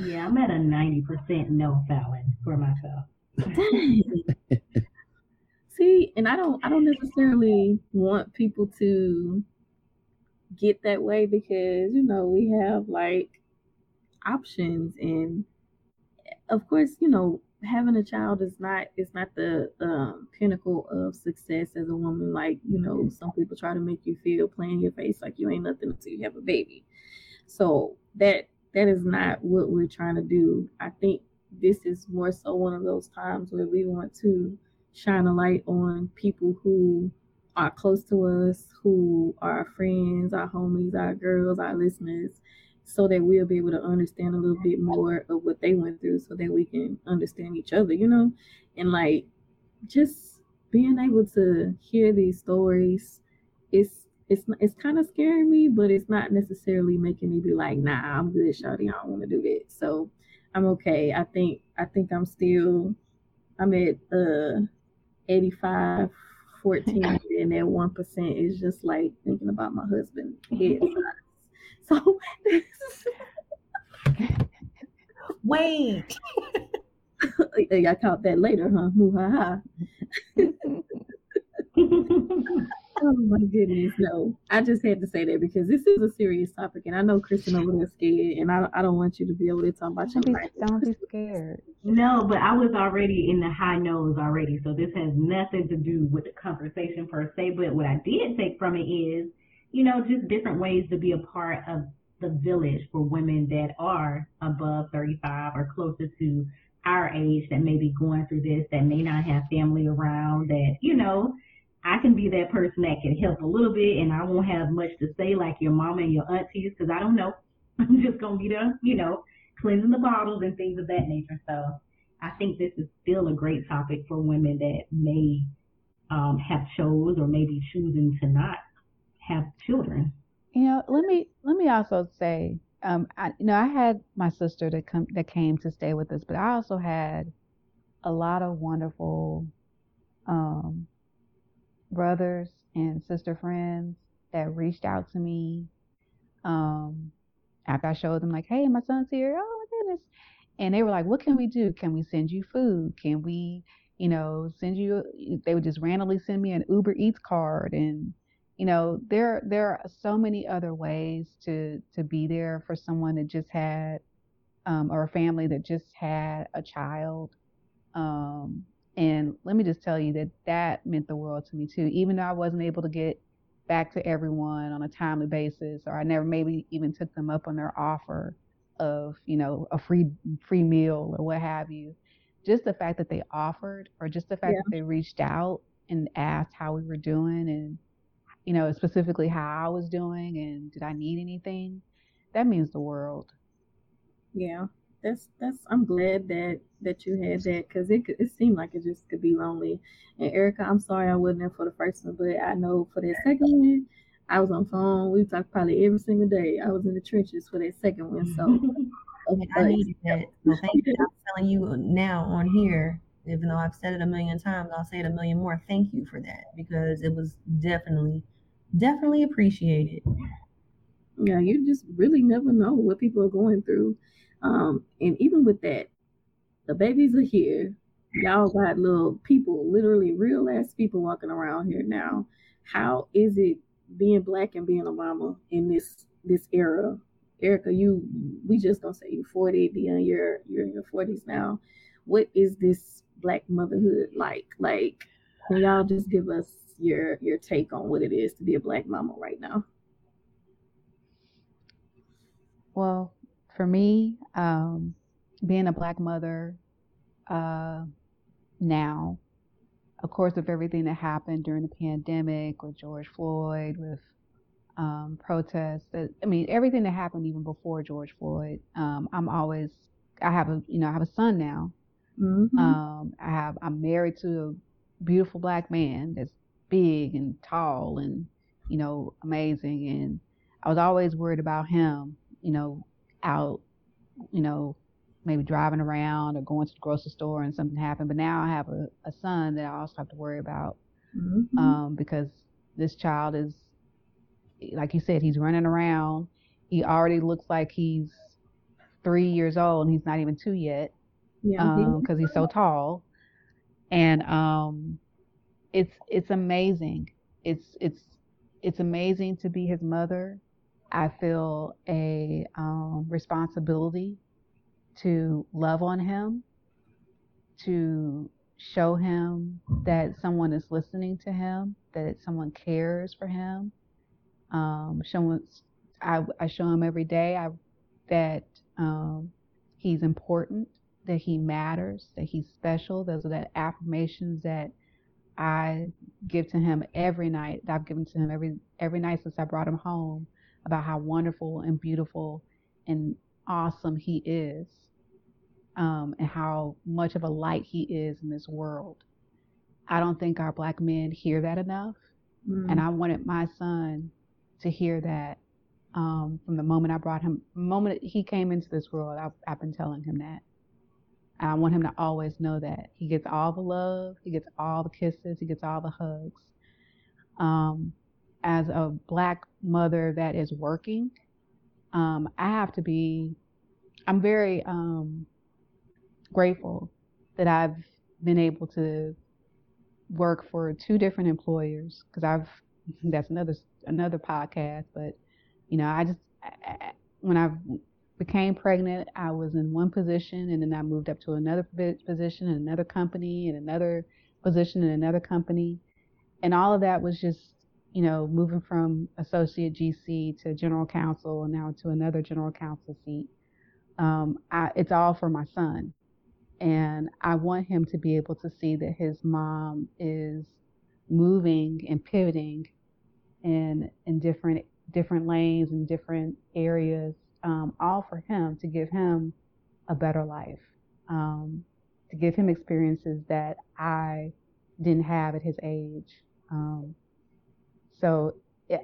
Yeah, I'm at a 90% no Fallon for myself. See, and I don't I don't necessarily want people to get that way because you know we have like options and of course you know having a child is not is not the um, pinnacle of success as a woman. Like you know some people try to make you feel playing your face like you ain't nothing until you have a baby. So that that is not what we're trying to do. I think this is more so one of those times where we want to shine a light on people who are close to us, who are our friends, our homies, our girls, our listeners, so that we'll be able to understand a little bit more of what they went through so that we can understand each other, you know? And like just being able to hear these stories, it's it's it's kind of scaring me, but it's not necessarily making me be like, nah, I'm good, Shawty, I don't want to do that. So I'm okay. I think I think I'm still I'm at uh 85 14 and that 1% is just like thinking about my husband head so wait I caught that later huh Muhaha. oh my goodness, no. I just had to say that because this is a serious topic, and I know Kristin over there scared, and I, I don't want you to be able to talk about your life. Don't be scared. No, but I was already in the high nose already, so this has nothing to do with the conversation per se. But what I did take from it is, you know, just different ways to be a part of the village for women that are above 35 or closer to our age that may be going through this, that may not have family around, that, you know, I can be that person that can help a little bit and I won't have much to say like your mama and your aunties because I don't know. I'm just going to be there, you know, cleansing the bottles and things of that nature. So I think this is still a great topic for women that may um, have chose or maybe choosing to not have children. You know, let me let me also say, um, I, you know, I had my sister that come that came to stay with us, but I also had a lot of wonderful um, brothers and sister friends that reached out to me um, after I showed them like, hey, my son's here. Oh my goodness. And they were like, what can we do? Can we send you food? Can we, you know, send you they would just randomly send me an Uber Eats card and you know, there there are so many other ways to to be there for someone that just had um, or a family that just had a child. Um, and let me just tell you that that meant the world to me too. Even though I wasn't able to get back to everyone on a timely basis, or I never maybe even took them up on their offer of, you know, a free free meal or what have you. Just the fact that they offered, or just the fact yeah. that they reached out and asked how we were doing, and you know, specifically how I was doing, and did I need anything, that means the world. Yeah that's that's I'm glad that that you had that because it it seemed like it just could be lonely. And Erika, I'm sorry I wasn't there for the first one, but I know for that second one, I was on phone. We talked probably every single day. I was in the trenches for that second one, so. I needed that. So thank you. I'm telling you now on here even though I've said it a million times, I'll say it a million more. Thank you for that because it was definitely, definitely appreciate it. Yeah, you just really never know what people are going through. Um, and even with that, the babies are here. Y'all got little people, literally real ass people walking around here now. How is it being black and being a mama in this this era? Erika, you we just gonna say you 40, Deonne, you're you're in your 40s now. What is this black motherhood like? Like, can y'all just give us your your take on what it is to be a black mama right now? Well, for me, um, being a black mother uh, now, of course, with everything that happened during the pandemic with George Floyd, with um, protests, uh, I mean, everything that happened even before George Floyd, um, I'm always, I have a, you know, I have a son now. Mm-hmm. Um, I have, I'm married to a beautiful black man that's big and tall and, you know, amazing. And I was always worried about him you know, out, you know, maybe driving around or going to the grocery store and something happened. But now I have a, a son that I also have to worry about mm-hmm. um, because this child is, like you said, he's running around. He already looks like he's three years old and he's not even two yet because yeah, um, he's so tall. And um, it's it's amazing. It's it's it's amazing to be his mother I feel a um, responsibility to love on him, to show him that someone is listening to him, that someone cares for him. Um, I, I show him every day I, that um, he's important, that he matters, that he's special. Those are the affirmations that I give to him every night. That I've given to him every every night since I brought him home about how wonderful and beautiful and awesome he is um, and how much of a light he is in this world. I don't think our black men hear that enough. Mm. And I wanted my son to hear that um, from the moment I brought him, the moment he came into this world, I've, I've been telling him that. And I want him to always know that he gets all the love, he gets all the kisses, he gets all the hugs. Um, as a black mother that is working, um, I have to be, I'm very um, grateful that I've been able to work for two different employers because I've, that's another, another podcast, but you know, I just, I, when I became pregnant, I was in one position and then I moved up to another position in another company and another position in another company. And all of that was just you know, moving from associate GC to general counsel and now to another general counsel seat. Um, I, it's all for my son. And I want him to be able to see that his mom is moving and pivoting in, in different, different lanes and different areas, um, all for him to give him a better life, um, to give him experiences that I didn't have at his age. Um, so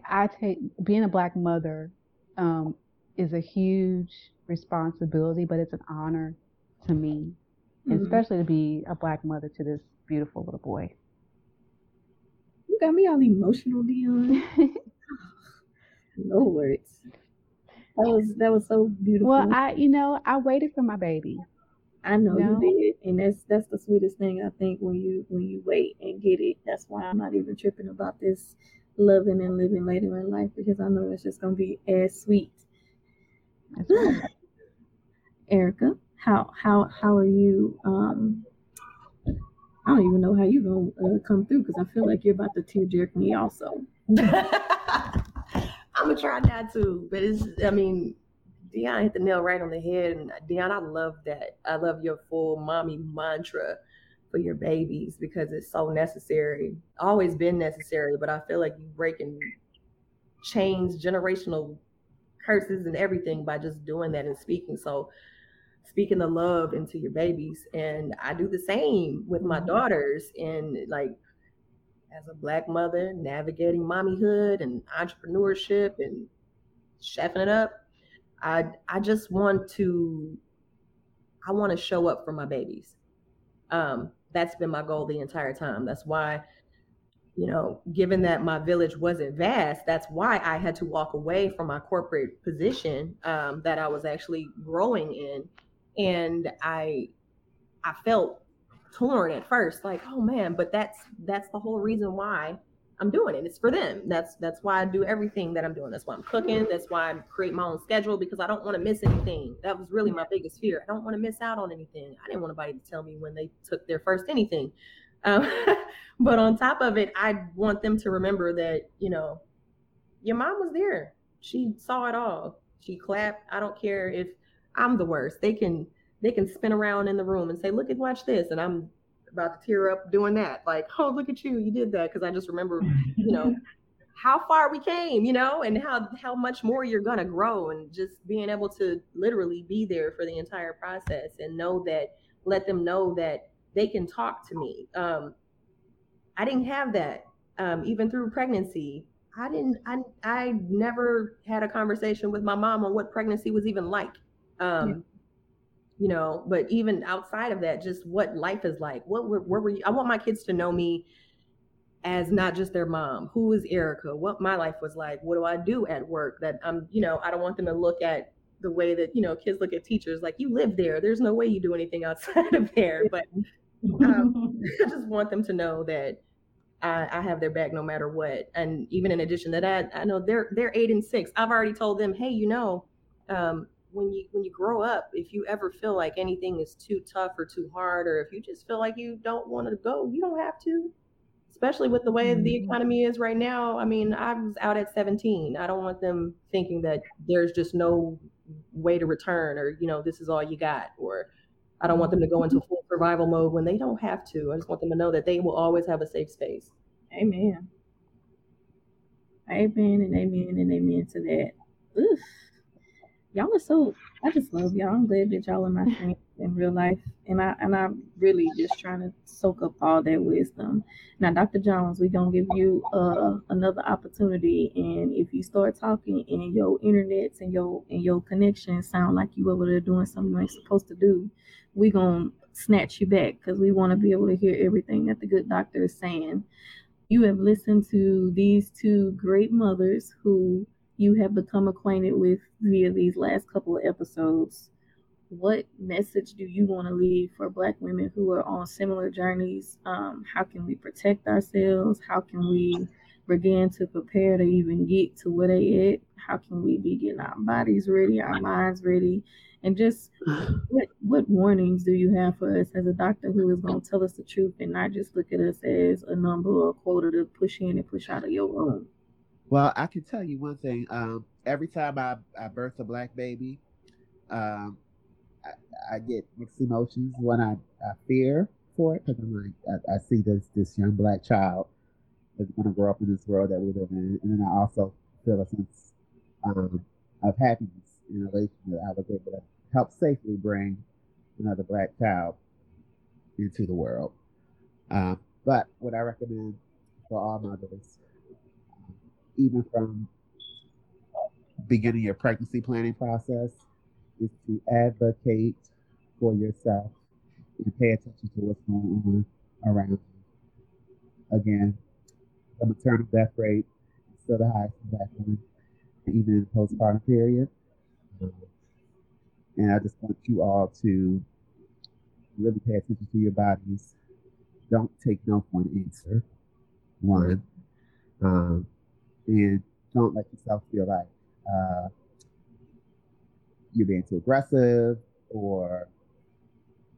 I take being a black mother um, is a huge responsibility, but it's an honor to me, mm-hmm. especially to be a black mother to this beautiful little boy. You got me all emotional, Deonne. no words. That was that was so beautiful. Well, I you know I waited for my baby. I know you, you did, and that's that's the sweetest thing I think when you when you wait and get it. That's why I'm not even tripping about this loving and living later in life because I know it's just gonna be as sweet. Erika, how how how are you? Um, I don't even know how you're gonna uh, come through because I feel like you're about to tear jerk me also. I'm gonna try not to, but it's I mean, Deonne hit the nail right on the head, and Deonne, I love that. I love your full mommy mantra for your babies because it's so necessary. Always been necessary, but I feel like you break and change generational curses and everything by just doing that and speaking. So speaking the love into your babies. And I do the same with my mm-hmm. daughters and like as a black mother, navigating mommyhood and entrepreneurship and chefing it up. I I just want to I want to show up for my babies. Um, that's been my goal the entire time. That's why, you know, given that my village wasn't vast, that's why I had to walk away from my corporate position um, that I was actually growing in, and I, I felt torn at first, like, oh man, but that's that's the whole reason why I'm doing it. It's for them. That's that's why I do everything that I'm doing. That's why I'm cooking. That's why I create my own schedule because I don't want to miss anything. That was really my biggest fear. I don't want to miss out on anything. I didn't want anybody to tell me when they took their first anything. Um, but on top of it, I want them to remember that you know, your mom was there. She saw it all. She clapped. I don't care if I'm the worst. They can they can spin around in the room and say, "Look at watch this," and I'm about to tear up doing that. Like, oh, look at you, you did that. Because I just remember, you know, how far we came, you know, and how how much more you're gonna grow, and just being able to literally be there for the entire process and know that, let them know that they can talk to me. Um, I didn't have that um, even through pregnancy. I didn't. I I never had a conversation with my mom on what pregnancy was even like. Um, you know but even outside of that just what life is like. What were, where were you i want my kids to know me as not just their mom. Who is erika? What my life was like. What do i do at work that i'm you know i don't want them to look at the way that you know kids look at teachers like you live there. There's no way you do anything outside of there. But um, i just want them to know that I, I, have their back no matter what. And even in addition to that i know they're they're eight and six. I've already told them hey you know um, when you when you grow up, if you ever feel like anything is too tough or too hard, or if you just feel like you don't want to go, you don't have to. Especially with the way mm-hmm. the economy is right now. I mean, I was out at 17. I don't want them thinking that there's just no way to return, or you know, this is all you got, or I don't want them to go into full survival mode when they don't have to. I just want them to know that they will always have a safe space. Amen. Amen and amen and amen to that. Oof y'all are so I just love y'all. I'm glad that y'all are my friends in real life. And I and I'm really just trying to soak up all that wisdom. Now, Dr. Jones, we're gonna give you uh, another opportunity. And if you start talking and your internets and your and your connection sound like you over there doing something you ain't supposed to do, we're gonna snatch you back because we want to be able to hear everything that the good doctor is saying. You have listened to these two great mothers who you have become acquainted with via these last couple of episodes, what message do you want to leave for Black women who are on similar journeys? Um, how can we protect ourselves? How can we begin to prepare to even get to where they at? How can we be getting our bodies ready, our minds ready? And just what, what warnings do you have for us as a doctor who is going to tell us the truth and not just look at us as a number or a quota to push in and push out of your room? Well, I can tell you one thing. Um, every time I, I birth a black baby, um, I, I, get mixed emotions. When I, I fear for it because I'm like, I, I, see this this young black child that's going to grow up in this world that we live in, and then I also feel a sense um, of happiness in relation that I was able to help safely bring another black child into the world. Um, but what I recommend for all mothers even from beginning your pregnancy planning process is to advocate for yourself and pay attention to what's going on around you. Again, the maternal death rate is still the highest in black women, even in the postpartum period. And I just want you all to really pay attention to your bodies. Don't take no for an answer. One. Um, and don't let yourself feel like uh, you're being too aggressive or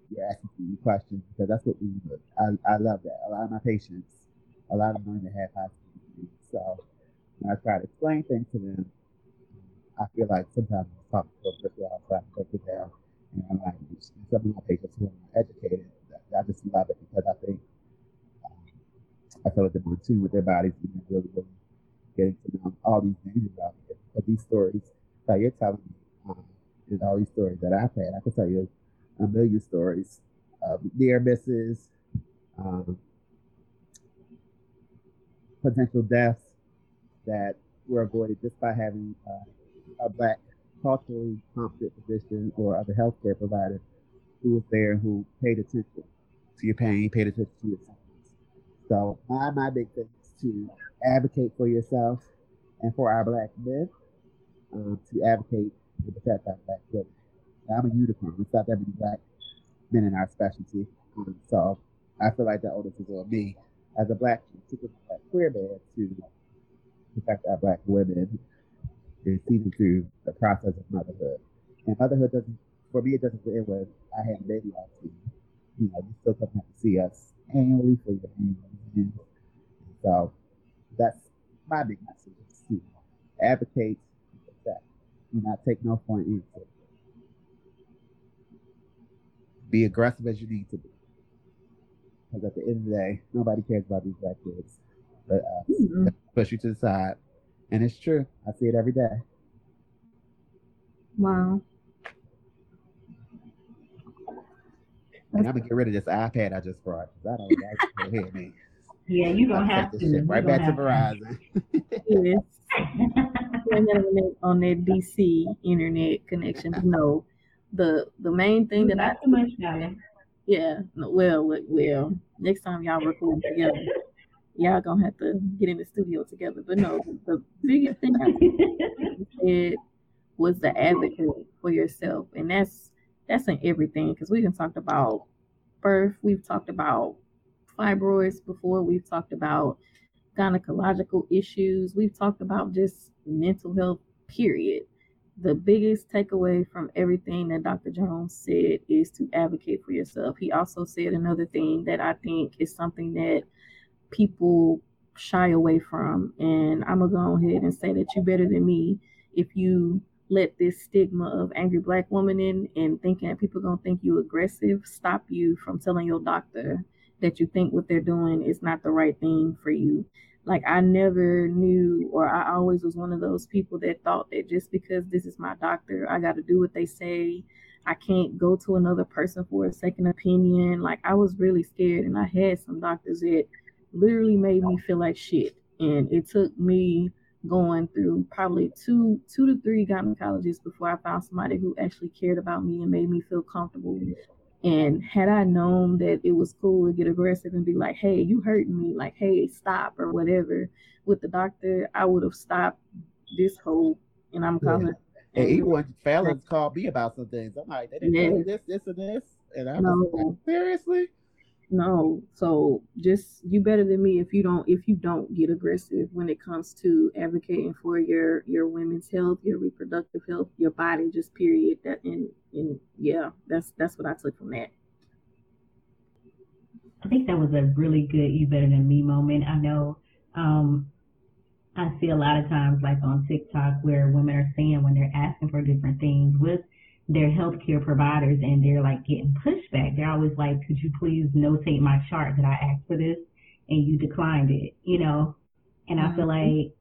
you're asking too many questions because that's what we do. I, I love that. A lot of my patients, a lot of them to have high school So when I try to explain things to them, I feel like sometimes I'm talking to so I break it down in my language. And some of my patients who are educated, I just love it because I think um, I feel like they're more in tune with their bodies and they're really, really getting to know all these things about it. But these stories that you're telling me, um, and all these stories that I've had, I can tell you a million stories of near misses, um, potential deaths that were avoided just by having uh, a black culturally competent physician or other healthcare provider who was there who paid attention to your pain, paid attention to your symptoms. So my my big thing is to advocate for yourself and for our black men, um, to advocate to protect our black women. I'm a unicorn. It's not that many black men in our specialty. Um, so I feel like the onus is on me as a black, black queer man, to protect our black women and see them through the process of motherhood. And motherhood doesn't, for me, it doesn't end with I had a baby on you. You know, you still come have to see us annually for your annual So that's my big message to advocate and protect. Do not take no for an answer. Be aggressive as you need to be. Because at the end of the day, nobody cares about these black kids but us. Mm-hmm. Push you to the side. And it's true. I see it every day. Wow. And I'm gonna get rid of this iPad I just brought. I don't like me. Yeah, you don't have to. Shit right back to Verizon. yes. on that DC internet connection. No, the the main thing that Not I too much, darling. Yeah. Well, well. Next time y'all record together, y'all gonna have to get in the studio together. But no, the, biggest thing I said was the advocate for yourself, and that's that's in everything because we can talked about birth, we've talked about fibroids before, we've talked about gynecological issues, we've talked about just mental health. Period. The biggest takeaway from everything that Dr. Jones said is to advocate for yourself. He also said another thing that I think is something that people shy away from. And I'm going to go ahead and say that you're better than me if you let this stigma of angry black woman in and thinking that people are going to think you aggressive stop you from telling your doctor that you think what they're doing is not the right thing for you. Like I never knew or I always was one of those people that thought that just because this is my doctor, I got to do what they say. I can't go to another person for a second opinion. Like I was really scared and I had some doctors that literally made me feel like shit. And it took me going through probably two two to three gynecologists before I found somebody who actually cared about me and made me feel comfortable. And had I known that it was cool to get aggressive and be like, "Hey, you hurting me," like, "Hey, stop" or whatever, with the doctor, I would have stopped this whole. And I'm calling. Yeah. And even when fellas called me about some things, I'm like, "They didn't yeah. this, this, and this," and I was no. like, "Seriously." No. So just you better than me if you don't if you don't get aggressive when it comes to advocating for your your women's health your reproductive health your body just period that and and yeah that's that's what i took from that. I think that was a really good you better than me moment. I know um i see a lot of times like on tiktok where women are saying when they're asking for different things with their healthcare providers and they're like getting pushback. They're always like, could you please notate my chart that I asked for this and you declined it, you know? And I feel mm-hmm. like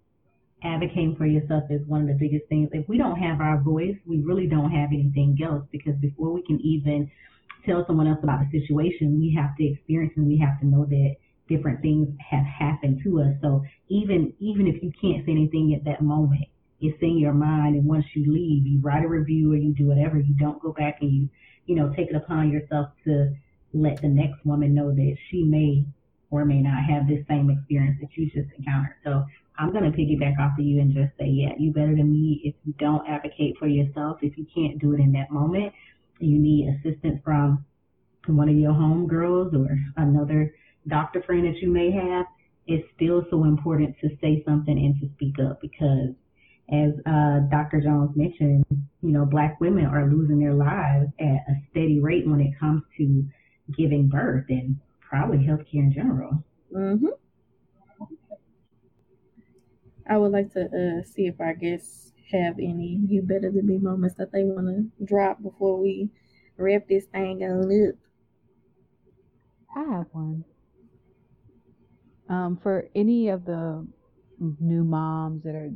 advocating for yourself is one of the biggest things. If we don't have our voice, we really don't have anything else because before we can even tell someone else about the situation, we have to experience and we have to know that different things have happened to us. So even even if you can't say anything at that moment, it's in your mind and once you leave you write a review or you do whatever you don't go back and you you know take it upon yourself to let the next woman know that she may or may not have this same experience that you just encountered. So i'm going to piggyback off of you and just say yeah you better than me if you don't advocate for yourself. If you can't do it in that moment you need assistance from one of your home girls or another doctor friend that you may have it's still so important to say something and to speak up because as uh, Dr. Jones mentioned, you know, black women are losing their lives at a steady rate when it comes to giving birth and probably healthcare in general. Mm-hmm. I would like to uh, see if our guests have any "you better than me" moments that they want to drop before we wrap this thing up. I have one. Um, for any of the new moms that are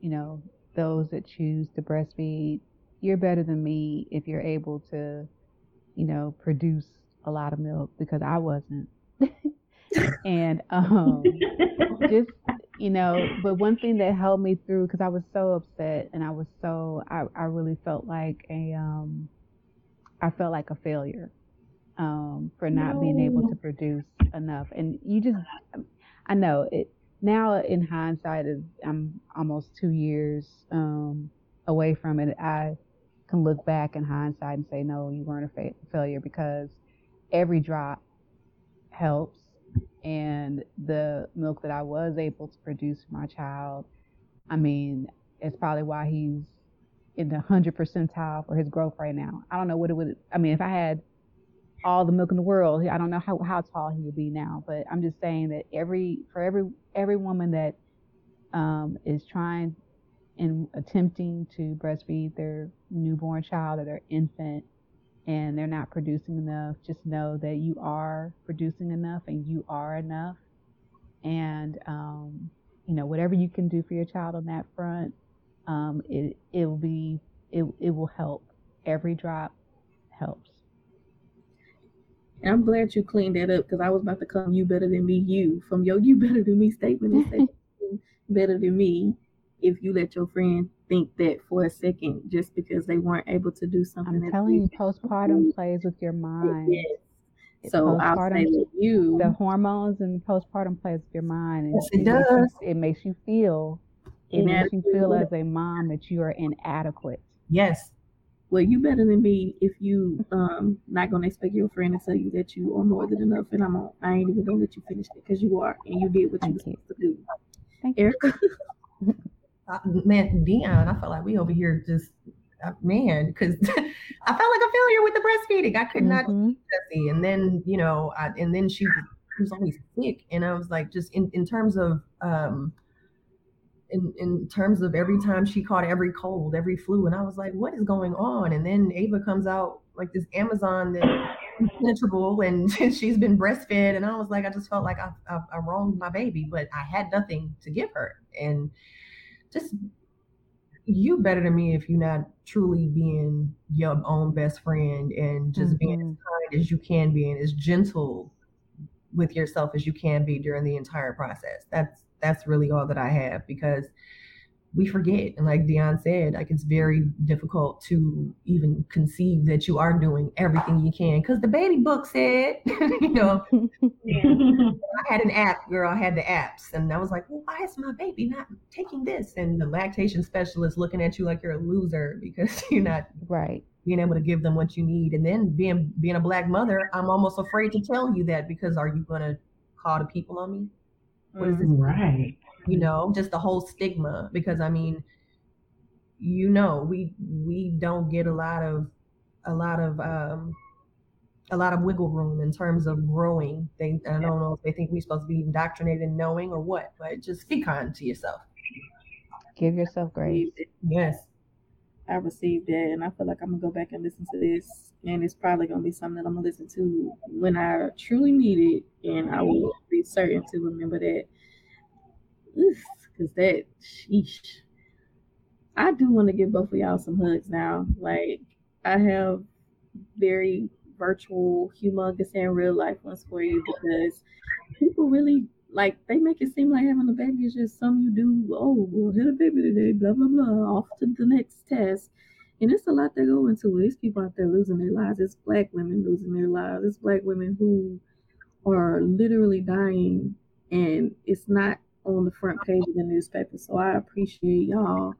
you know, those that choose to breastfeed, you're better than me if you're able to, you know, produce a lot of milk because I wasn't. and um, just, you know, but one thing that held me through because I was so upset and I was so, I, I really felt like a, um, I felt like a failure um, for not no. being able to produce enough. And you just, I know it now. In hindsight, I'm almost two years um, away from it. I can look back in hindsight and say, no, you weren't a fa- failure because every drop helps. And the milk that I was able to produce for my child, I mean, it's probably why he's in the 100 percentile for his growth right now. I don't know what it would, I mean, if I had all the milk in the world, I don't know how, how tall he would be now, but I'm just saying that every, for every, every woman that um, is trying and attempting to breastfeed their newborn child or their infant and they're not producing enough, just know that you are producing enough and you are enough. And, um, you know, whatever you can do for your child on that front, um, it, it will be, it, it will help. Every drop helps. And I'm glad you cleaned that up because I was about to come you better than me, you from your you better than me statement and better than me if you let your friend think that for a second just because they weren't able to do something. I'm telling you, postpartum plays with your mind. Yes. So I'll say that you the hormones and postpartum plays with your mind. Yes, it, it does. Makes you, it makes you feel it makes you feel as a mom that you are inadequate. Yes. Well, you better than me if you um not gonna expect your friend to tell you that you are more than enough, and I'm on, I ain't even gonna let you finish it because you are, and you did what Thank you were supposed to do. Thank you, Erika. man, Deonne, I felt like we over here just uh, man, because I felt like a failure with the breastfeeding. I could not mm-hmm. Jessie, and then you know, I, and then she, she was always sick, and I was like, just in in terms of um, in in terms of every time she caught every cold, every flu, and I was like, what is going on? And then Ava comes out like this Amazon that penetrable, and she's been breastfed, and I was like, I just felt like I, I I wronged my baby, but I had nothing to give her, and just you better than me if you're not truly being your own best friend and just mm-hmm. being as mm-hmm. kind as you can be and as gentle with yourself as you can be during the entire process. That's that's really all that I have because we forget. And like Deonne said, like it's very difficult to even conceive that you are doing everything you can because the baby book said, you know, I had an app, girl, I had the apps. And I was like, well, why is my baby not taking this? And the lactation specialist looking at you like you're a loser because you're not right being able to give them what you need. And then being being a black mother, I'm almost afraid to tell you that because are you gonna call the people on me? What is this? Right? You know just the whole stigma because i mean you know we we don't get a lot of a lot of um a lot of wiggle room in terms of growing they i don't know if they think we're supposed to be indoctrinated in knowing or what but just be kind to yourself. Give yourself grace. yes. I received that, and I feel like I'm gonna go back and listen to this, and it's probably gonna be something that I'm gonna listen to when I truly need it, and I will be certain to remember that because that, sheesh. I do want to give both of y'all some hugs now. Like, I have very virtual, humongous, and real life ones for you because people really like they make it seem like having a baby is just something you do. Oh, we'll hit a baby today, blah blah blah, off to the next test. And it's a lot that go into it. It's people out there losing their lives. It's black women losing their lives. It's black women who are literally dying, and it's not on the front page of the newspaper. So I appreciate y'all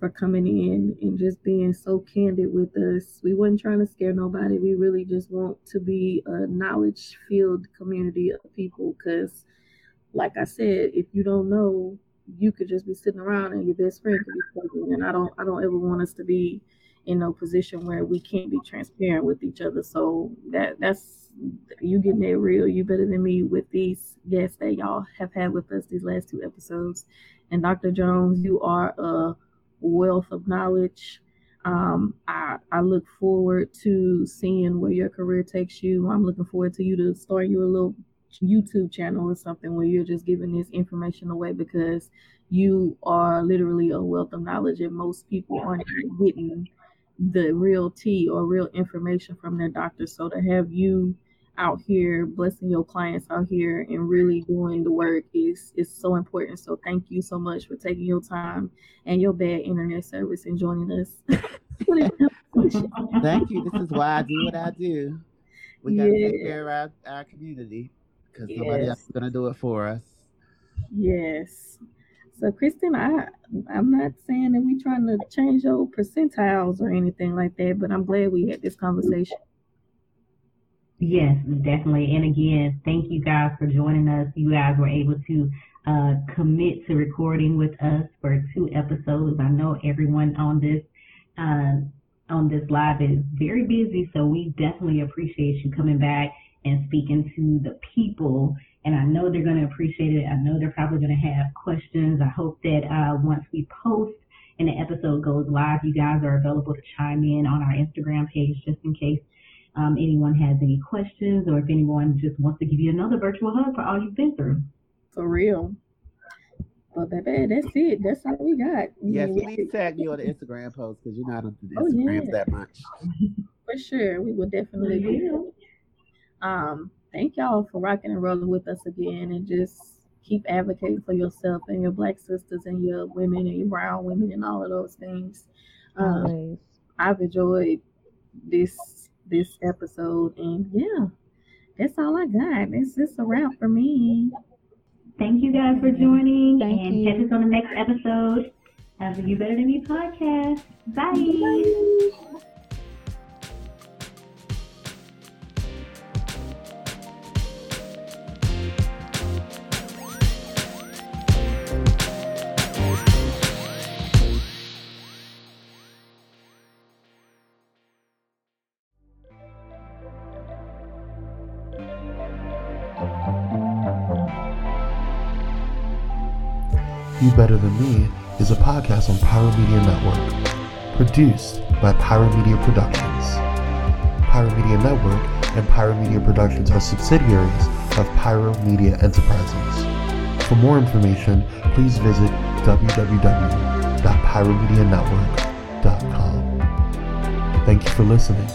for coming in and just being so candid with us. We wasn't trying to scare nobody. We really just want to be a knowledge filled community of people because like I said, if you don't know, you could just be sitting around and your best friend could be struggling. And I don't I don't ever want us to be in no position where we can't be transparent with each other. So that that's you getting that real. You better than me with these guests that y'all have had with us these last two episodes. And Dr. Jones, you are a wealth of knowledge. Um, I, I look forward to seeing where your career takes you. I'm looking forward to you to start your little YouTube channel or something where you're just giving this information away because you are literally a wealth of knowledge and most people aren't getting the real tea or real information from their doctor. So to have you out here blessing your clients out here and really doing the work is is so important. So thank you so much for taking your time and your bad internet service and joining us. thank you. This is why I do what I do. we got to yeah. take care of our, our community because yes. somebody else is going to do it for us. Yes. So, Kristin, I I'm not saying that we're trying to change your percentiles or anything like that, but I'm glad we had this conversation. Yes, definitely. And again, thank you guys for joining us. You guys were able to uh, commit to recording with us for two episodes. I know everyone on this uh, on this live is very busy, so we definitely appreciate you coming back and speaking to the people. And I know they're going to appreciate it. I know they're probably going to have questions. I hope that uh, once we post and the episode goes live, you guys are available to chime in on our Instagram page just in case um, anyone has any questions or if anyone just wants to give you another virtual hug for all you've been through. For real. But baby, that's it. That's all we got. Yes, we need to tag you on the Instagram post because you're not on the Instagrams oh, yeah. that much. For sure, we will definitely do. Um, thank y'all for rocking and rolling with us again, and just keep advocating for yourself and your black sisters and your women and your brown women and all of those things. Um, I've enjoyed this this episode, and yeah, that's all I got. It's just a wrap for me. Thank you guys for joining Thank and you. catch us on the next episode of the You Better Than Me podcast. Bye. Bye. Better Than Me is a podcast on Pyro Media Network, produced by Pyro Media Productions. Pyro Media Network and Pyro Media Productions are subsidiaries of Pyro Media Enterprises. For more information, please visit www.pyromedianetwork.com. Thank you for listening,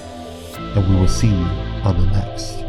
and we will see you on the next.